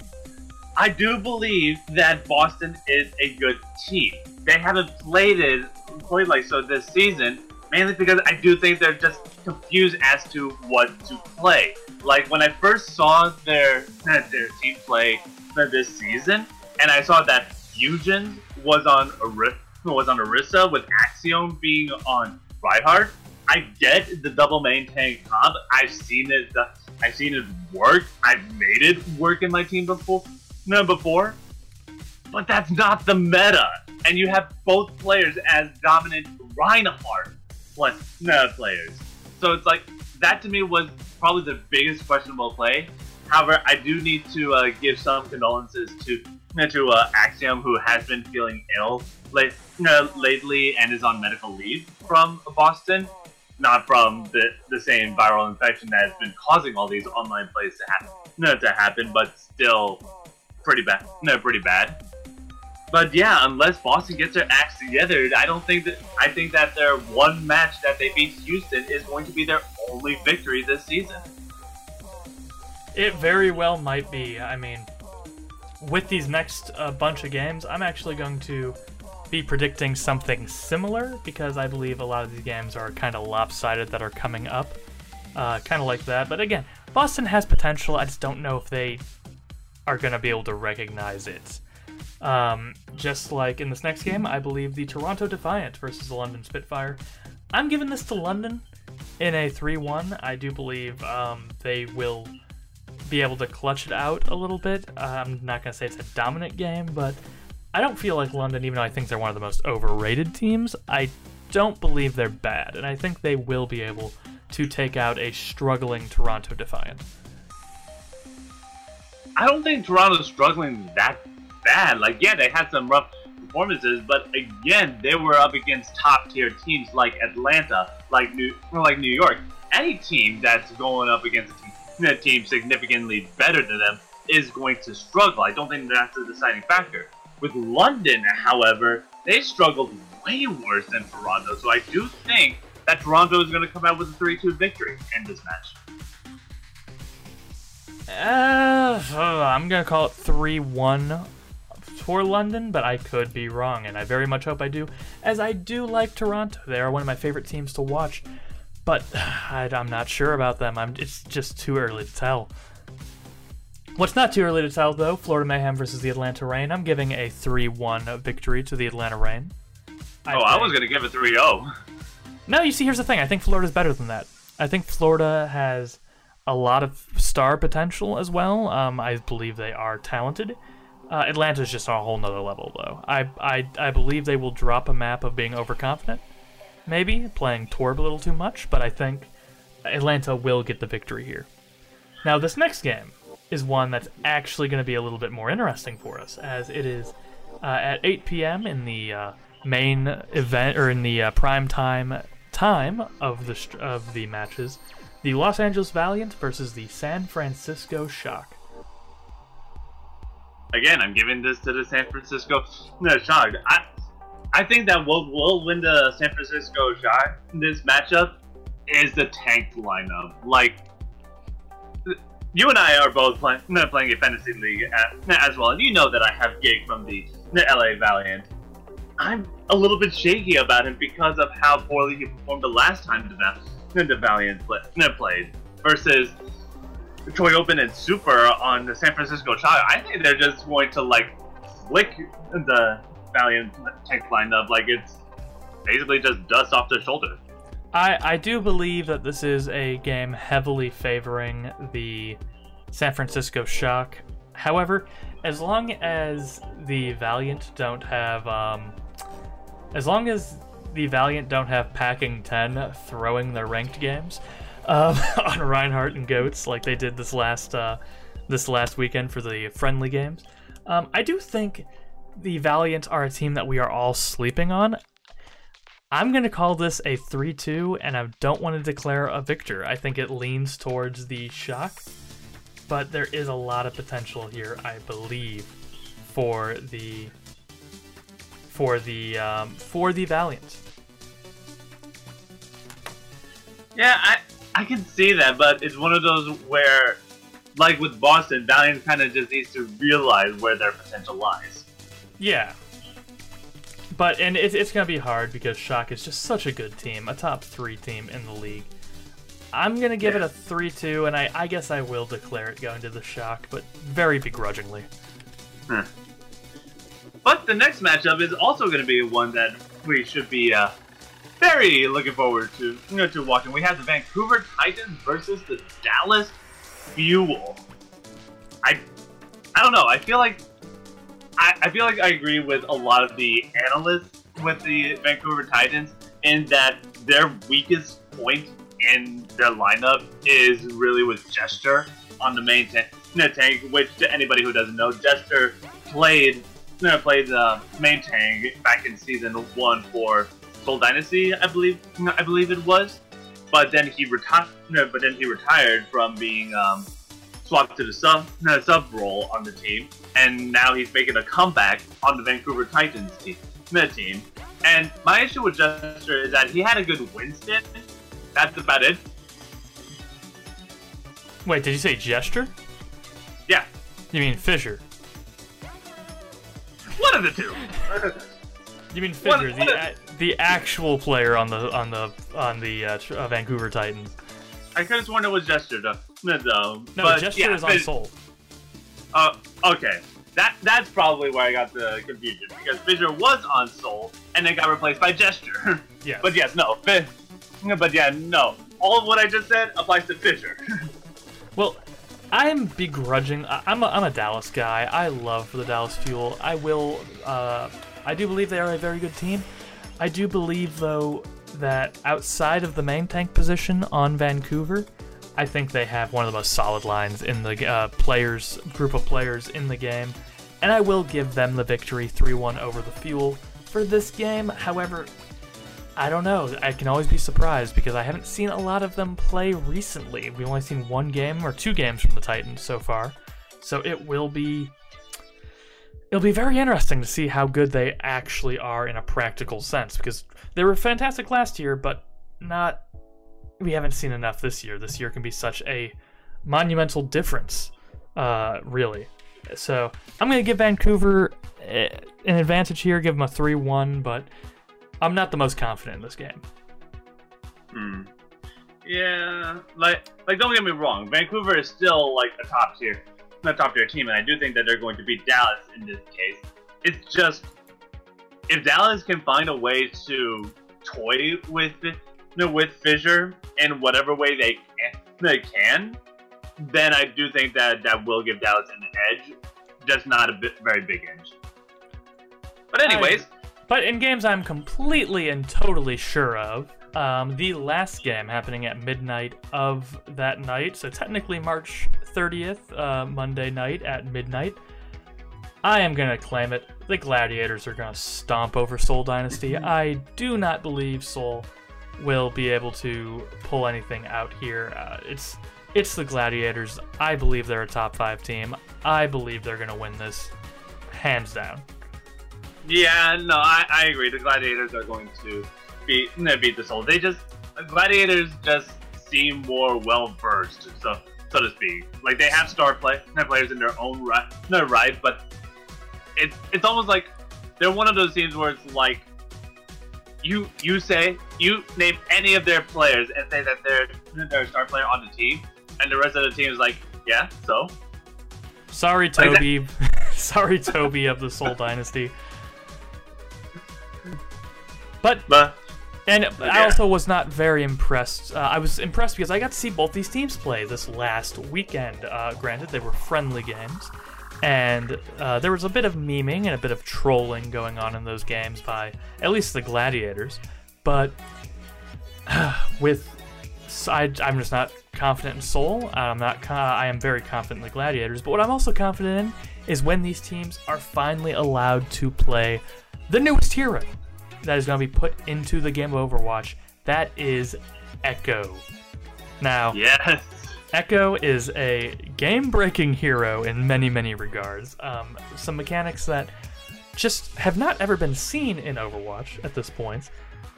I do believe that Boston is a good team. They haven't played it quite like so this season, mainly because I do think they're just confused as to what to play. Like when I first saw their their team play for this season, and I saw that Fusion was on Orisa, was on Orisa with Axiom being on Reinhardt. I get the double main tank comp. I've seen it. I've seen it work. I've made it work in my team before. No, before. But that's not the meta. And you have both players as dominant Reinhardt plus meta players. So it's like that to me was probably the biggest questionable play. However, I do need to uh, give some condolences to to uh, Axiom, who has been feeling ill late, uh, lately and is on medical leave from Boston not from the, the same viral infection that has been causing all these online plays to happen, no, to happen, but still, pretty bad. No, pretty bad. But yeah, unless Boston gets their acts together, I don't think that I think that their one match that they beat Houston is going to be their only victory this season. It very well might be. I mean, with these next uh, bunch of games, I'm actually going to be predicting something similar because I believe a lot of these games are kind of lopsided that are coming up. Uh, kind of like that. But again, Boston has potential. I just don't know if they are going to be able to recognize it. Um, just like in this next game, I believe the Toronto Defiant versus the London Spitfire. I'm giving this to London in a 3 1. I do believe um, they will be able to clutch it out a little bit. Uh, I'm not going to say it's a dominant game, but I don't feel like London, even though I think they're one of the most overrated teams, I don't believe they're bad, and I think they will be able to take out a struggling Toronto Defiant. I don't think Toronto's struggling that bad. Like, yeah, they had some rough performances, but again, they were up against top tier teams like Atlanta, like New, like New York. Any team that's going up against a team, a team significantly better than them is going to struggle. I don't think that's the deciding factor. With London, however, they struggled way worse than Toronto, so I do think that Toronto is going to come out with a 3-2 victory in this match. Uh, I'm gonna call it 3 1 for London, but I could be wrong, and I very much hope I do, as I do like Toronto. They are one of my favorite teams to watch, but I, am not sure about them. I'm, it's just too early to tell. What's not too early to tell, though, Florida Mayhem versus the Atlanta Reign. I'm giving a 3 1 victory to the Atlanta Reign. I oh, think. I was going to give it 3 0. No, you see, here's the thing. I think Florida's better than that. I think Florida has a lot of star potential as well. Um, I believe they are talented. Uh, Atlanta's just on a whole nother level, though. I, I, I believe they will drop a map of being overconfident, maybe playing Torb a little too much, but I think Atlanta will get the victory here. Now, this next game is one that's actually going to be a little bit more interesting for us, as it is uh, at 8 p.m. in the uh, main event or in the uh, prime time time of the of the matches. The Los Angeles Valiant versus the San Francisco Shock again, I'm giving this to the San Francisco no, Shock. I, I think that we'll, we'll win the San Francisco Shock. This matchup is the tanked lineup. Like, you and I are both playing playing a fantasy league uh, as well, and you know that I have Gig from the, the LA Valiant. I'm a little bit shaky about him because of how poorly he performed the last time the, the Valiant play, played versus Choihyobin and Super on the San Francisco Shock, I think they're just going to like flick the Valiant tank lineup like it's basically just dust off their shoulder. I, I do believe that this is a game heavily favoring the San Francisco Shock. However, as long as the Valiant don't have, um, as long as the Valiant don't have packing 10 throwing their ranked games, um, on Reinhardt and Goats like they did this last uh, this last weekend for the friendly games. Um, I do think the Valiant are a team that we are all sleeping on. I'm going to call this a 3 2, and I don't want to declare a victor. I think it leans towards the shock, but there is a lot of potential here, I believe, for the for the um, for the Valiant. Yeah, I I can see that, but it's one of those where, like with Boston, Valiant kind of just needs to realize where their potential lies. Yeah. But, and it's, it's going to be hard because Shock is just such a good team, a top three team in the league. I'm going to give yeah. it a 3 2, and I, I guess I will declare it going to the Shock, but very begrudgingly. Hmm. But the next matchup is also going to be one that we should be uh, very looking forward to you know, to watching. We have the Vancouver Titans versus the Dallas Fuel. I I don't know. I feel like I, I feel like I agree with a lot of the analysts with the Vancouver Titans in that their weakest point in their lineup is really with Jester on the main tank, tank which to anybody who doesn't know, Jester played played the main tank back in season one for Seoul Dynasty, I believe, I believe it was. But then he retired. But then he retired from being um, swapped to the sub uh, sub role on the team, and now he's making a comeback on the Vancouver Titans team. The team. And my issue with Jester is that he had a good Winston. That's about it. Wait, did you say gesture? Yeah, You mean Fissure? one of the two. You mean What- Fissure, what the a- the actual player on the on the on the uh, uh, Vancouver Titans? I could have sworn it was Jester though. No. No, but, gesture yeah, is on Seoul. Uh, okay. That that's probably where I got the confusion because Fissure was on Seoul and then got replaced by Gesture. Yes. but yes, no. But yeah, no. All of what I just said applies to Fissure. Well, I'm begrudging. I'm a, I'm a Dallas guy. I love for the Dallas Fuel. I will. Uh, I do believe they are a very good team. I do believe though that outside of the main tank position on Vancouver, I think they have one of the most solid lines in the uh, players group of players in the game, and I will give them the victory 3-1 over the Fuel for this game. However, I don't know. I can always be surprised because I haven't seen a lot of them play recently. We've only seen one game or two games from the Titans so far. So it will be it'll be very interesting to see how good they actually are in a practical sense because they were fantastic last year, but not we haven't seen enough this year. This year can be such a monumental difference, uh, really. So I'm gonna give Vancouver eh, an advantage here, give them a three-one, but I'm not the most confident in this game. Hmm. Yeah, like like don't get me wrong, Vancouver is still like a top tier, a top tier team, and I do think that they're going to beat Dallas in this case. It's just if Dallas can find a way to toy with with Fissure in whatever way they can, they can, then I do think that that will give Dallas an edge, just not a bit, very big edge. But anyways, But in games I'm completely and totally sure of, um, the last game happening at midnight of that night, so technically March 30th, uh, Monday night at midnight, I am going to claim it. The Gladiators are going to stomp over Seoul Dynasty. I do not believe Seoul will be able to pull anything out here. Uh, it's it's the Gladiators. I believe they're a top five team. I believe they're going to win this hands down. Yeah, no, I, I agree. The gladiators are going to beat beat the Seoul. They just the gladiators just seem more well versed, so so to speak. Like they have star play, players in their own right, right, but it's it's almost like they're one of those teams where it's like you you say you name any of their players and say that they're they're a star player on the team, and the rest of the team is like, yeah, so Sorry, Like Tobi. Sorry, Tobi of the Seoul Dynasty. But but and I Yeah. also was not very impressed. Uh, I was impressed because I got to see both these teams play this last weekend. Uh, granted, they were friendly games, and uh, there was a bit of memeing and a bit of trolling going on in those games by at least the Gladiators. But with I, I'm just not confident in Seoul. I'm not. I am very confident in the Gladiators. But what I'm also confident in is when these teams are finally allowed to play the newest hero that is going to be put into the game of Overwatch. That is Echo. Now, yes, Echo is a game-breaking hero in many, many regards. Um, some mechanics that just have not ever been seen in Overwatch at this point.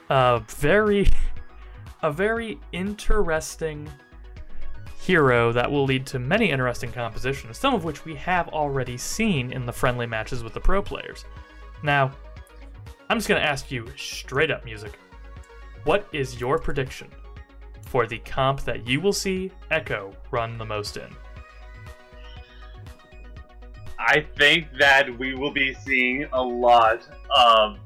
Uh, very, a very interesting hero that will lead to many interesting compositions, some of which we have already seen in the friendly matches with the pro players. Now, I'm just gonna ask you straight up, music. What is your prediction for the comp that you will see Echo run the most in? I think that we will be seeing a lot of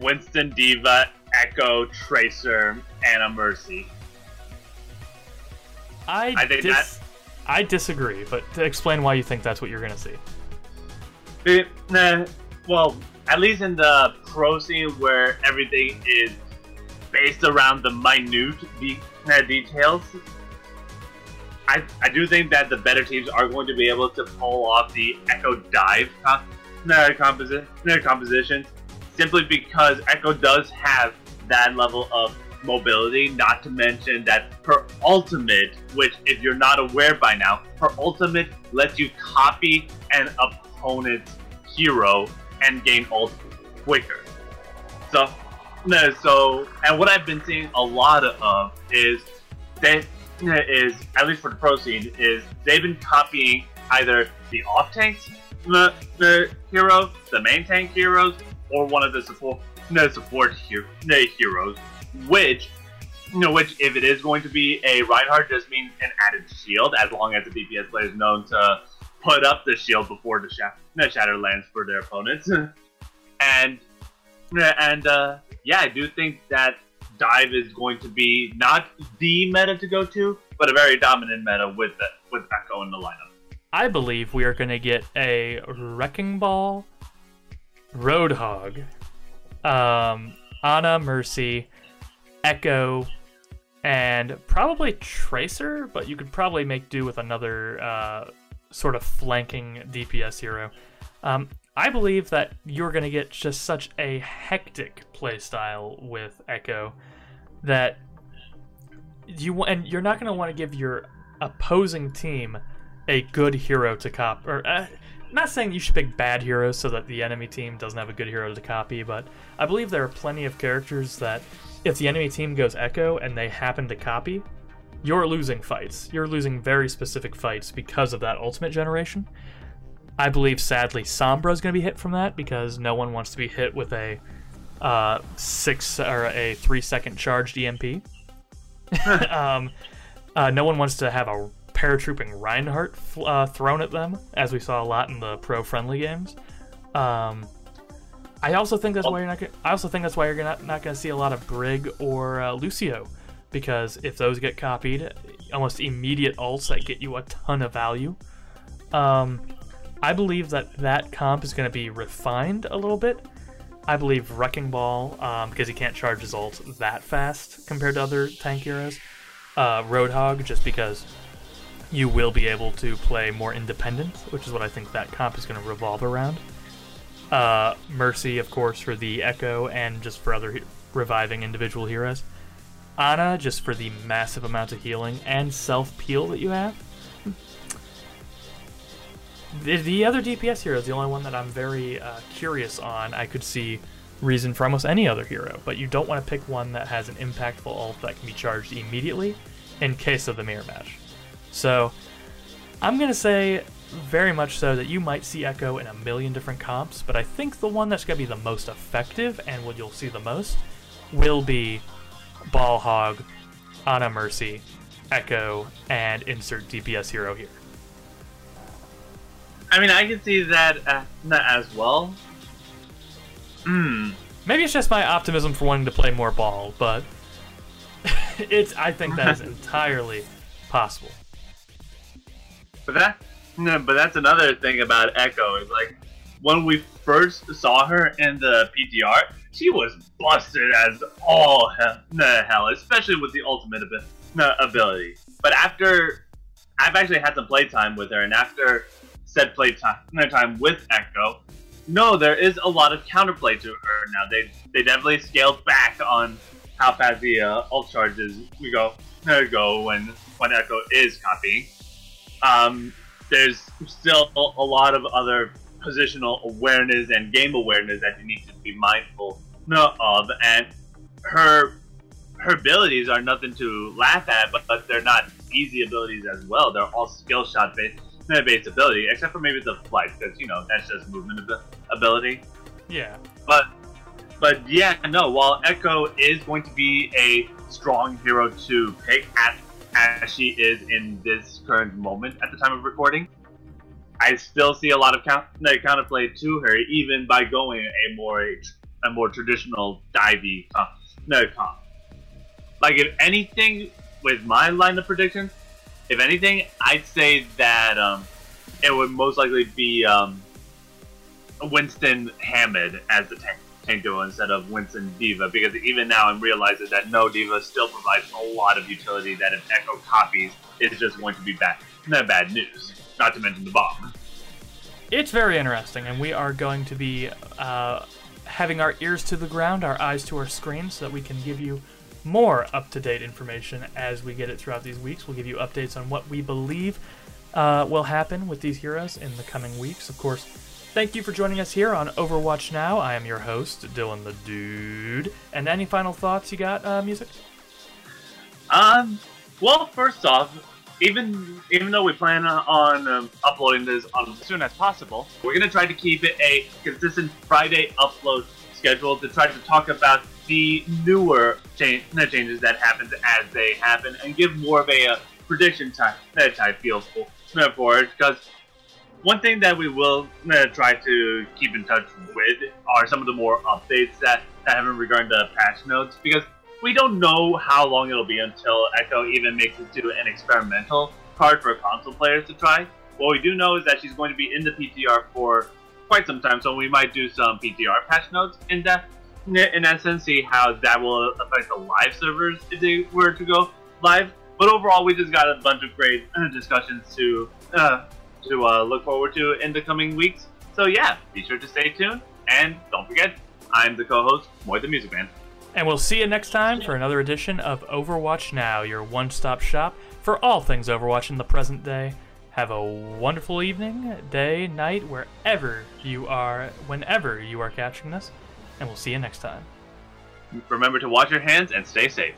Winston D.Va, Echo, Tracer, Ana Mercy. I I think dis- I disagree, but to explain why you think that's what you're gonna see. Nah, well, at least in the pro scene where everything is based around the minute de- details, I, I do think that the better teams are going to be able to pull off the Echo Dive com- uh, composi- compositions simply because Echo does have that level of mobility, not to mention that her ultimate, which if you're not aware by now, her ultimate lets you copy an opponent's hero and gain ult quicker. So, no, so, and what I've been seeing a lot of is that is at least for the pro scene is they've been copying either the off tanks, the, the hero, the main tank heroes, or one of the support no support hero, no heroes, which you know, which if it is going to be a Reinhardt, just means an added shield, as long as the DPS player is known to put up the shield before the, sh- the shatter lands for their opponents. and and uh, yeah, I do think that dive is going to be not the meta to go to, but a very dominant meta with the, with Echo in the lineup. I believe we are going to get a Wrecking Ball, Roadhog, um, Ana Mercy, Echo, and probably Tracer, but you could probably make do with another uh, sort of flanking DPS hero. Um, I believe that you're going to get just such a hectic playstyle with Echo that you and you're not going to want to give your opposing team a good hero to cop or uh, not saying you should pick bad heroes so that the enemy team doesn't have a good hero to copy, but I believe there are plenty of characters that if the enemy team goes Echo and they happen to copy, you're losing fights. You're losing very specific fights because of that ultimate generation. I believe, sadly, Sombra is going to be hit from that because no one wants to be hit with a uh, six or a three second charged EMP. um, uh, no one wants to have a paratrooping Reinhardt uh, thrown at them, as we saw a lot in the pro friendly games. Um, I also think that's why you're not. Gonna, I also think that's why you're not not going to see a lot of Brig or uh, Lucio, because if those get copied, almost immediate ults that get you a ton of value. Um, I believe that that comp is going to be refined a little bit. I believe Wrecking Ball, um, because he can't charge his ult that fast compared to other tank heroes. Uh, Roadhog, just because you will be able to play more independent, which is what I think that comp is going to revolve around. Uh, Mercy, of course, for the Echo and just for other he- reviving individual heroes. Ana, just for the massive amount of healing and self peel that you have. The, the, other DPS hero is the only one that I'm very uh, curious on. I could see reason for almost any other hero, but you don't want to pick one that has an impactful ult that can be charged immediately in case of the mirror match. So I'm going to say very much so that you might see Echo in a million different comps, but I think the one that's going to be the most effective and what you'll see the most will be Ball Hog, Ana Mercy, Echo, and insert DPS hero here. I mean, I can see that uh, as well. Hmm. Maybe it's just my optimism for wanting to play more ball, but it's. I think that is entirely possible. But that, no, but that's another thing about Echo is like when we first saw her in the PTR, she was busted as all hell, hell especially with the ultimate ability. But after I've actually had some playtime with her, and after said playtime time with Echo, no, there is a lot of counterplay to her now. They they definitely scaled back on how fast the uh, ult charges we go there go when when Echo is copying. Um, there's still a lot of other positional awareness and game awareness that you need to be mindful of, and her her abilities are nothing to laugh at, but, but they're not easy abilities as well. They're all skill shot based, based ability, except for maybe the flight, because you know that's just movement ability. Yeah. But but yeah, no. While Echo is going to be a strong hero to pick at as she is in this current moment at the time of recording. I still see a lot of count, like, counterplay to her, even by going a more a more traditional divey uh, comp. No comp. Like if anything, with my line of predictions, if anything, I'd say that um, it would most likely be um, Winston Hammond as the tank tank duo instead of Winston D.Va, because even now I'm realizing that no D.Va still provides a lot of utility that if Echo copies is just going to be bad, not bad news. Not to mention the bomb. It's very interesting, and we are going to be uh, having our ears to the ground, our eyes to our screen, so that we can give you more up to date information as we get it throughout these weeks. We'll give you updates on what we believe uh, will happen with these heroes in the coming weeks. Of course, thank you for joining us here on Overwatch Now. I am your host, Dylan the Dude. And any final thoughts you got, uh, music? Um, well, first off, even even though we plan on um, uploading this on as soon as possible, we're gonna try to keep it a consistent Friday upload schedule to try to talk about the newer change, changes that happen as they happen and give more of a uh, prediction type type feel for, for it. Because one thing that we will uh, try to keep in touch with are some of the more updates that, that happen regarding the patch notes because we don't know how long it'll be until Echo even makes it to an experimental card for console players to try. What we do know is that she's going to be in the PTR for quite some time, so we might do some PTR patch notes in that in essence see how that will affect the live servers if they were to go live. But overall, we just got a bunch of great uh, discussions to uh, to uh, look forward to in the coming weeks. So yeah, be sure to stay tuned, and don't forget, I'm the co-host, Moy the Music Man. And we'll see you next time for another edition of Overwatch Now, your one stop shop for all things Overwatch in the present day. Have a wonderful evening, day, night, wherever you are, whenever you are catching this, and we'll see you next time. Remember to wash your hands and stay safe.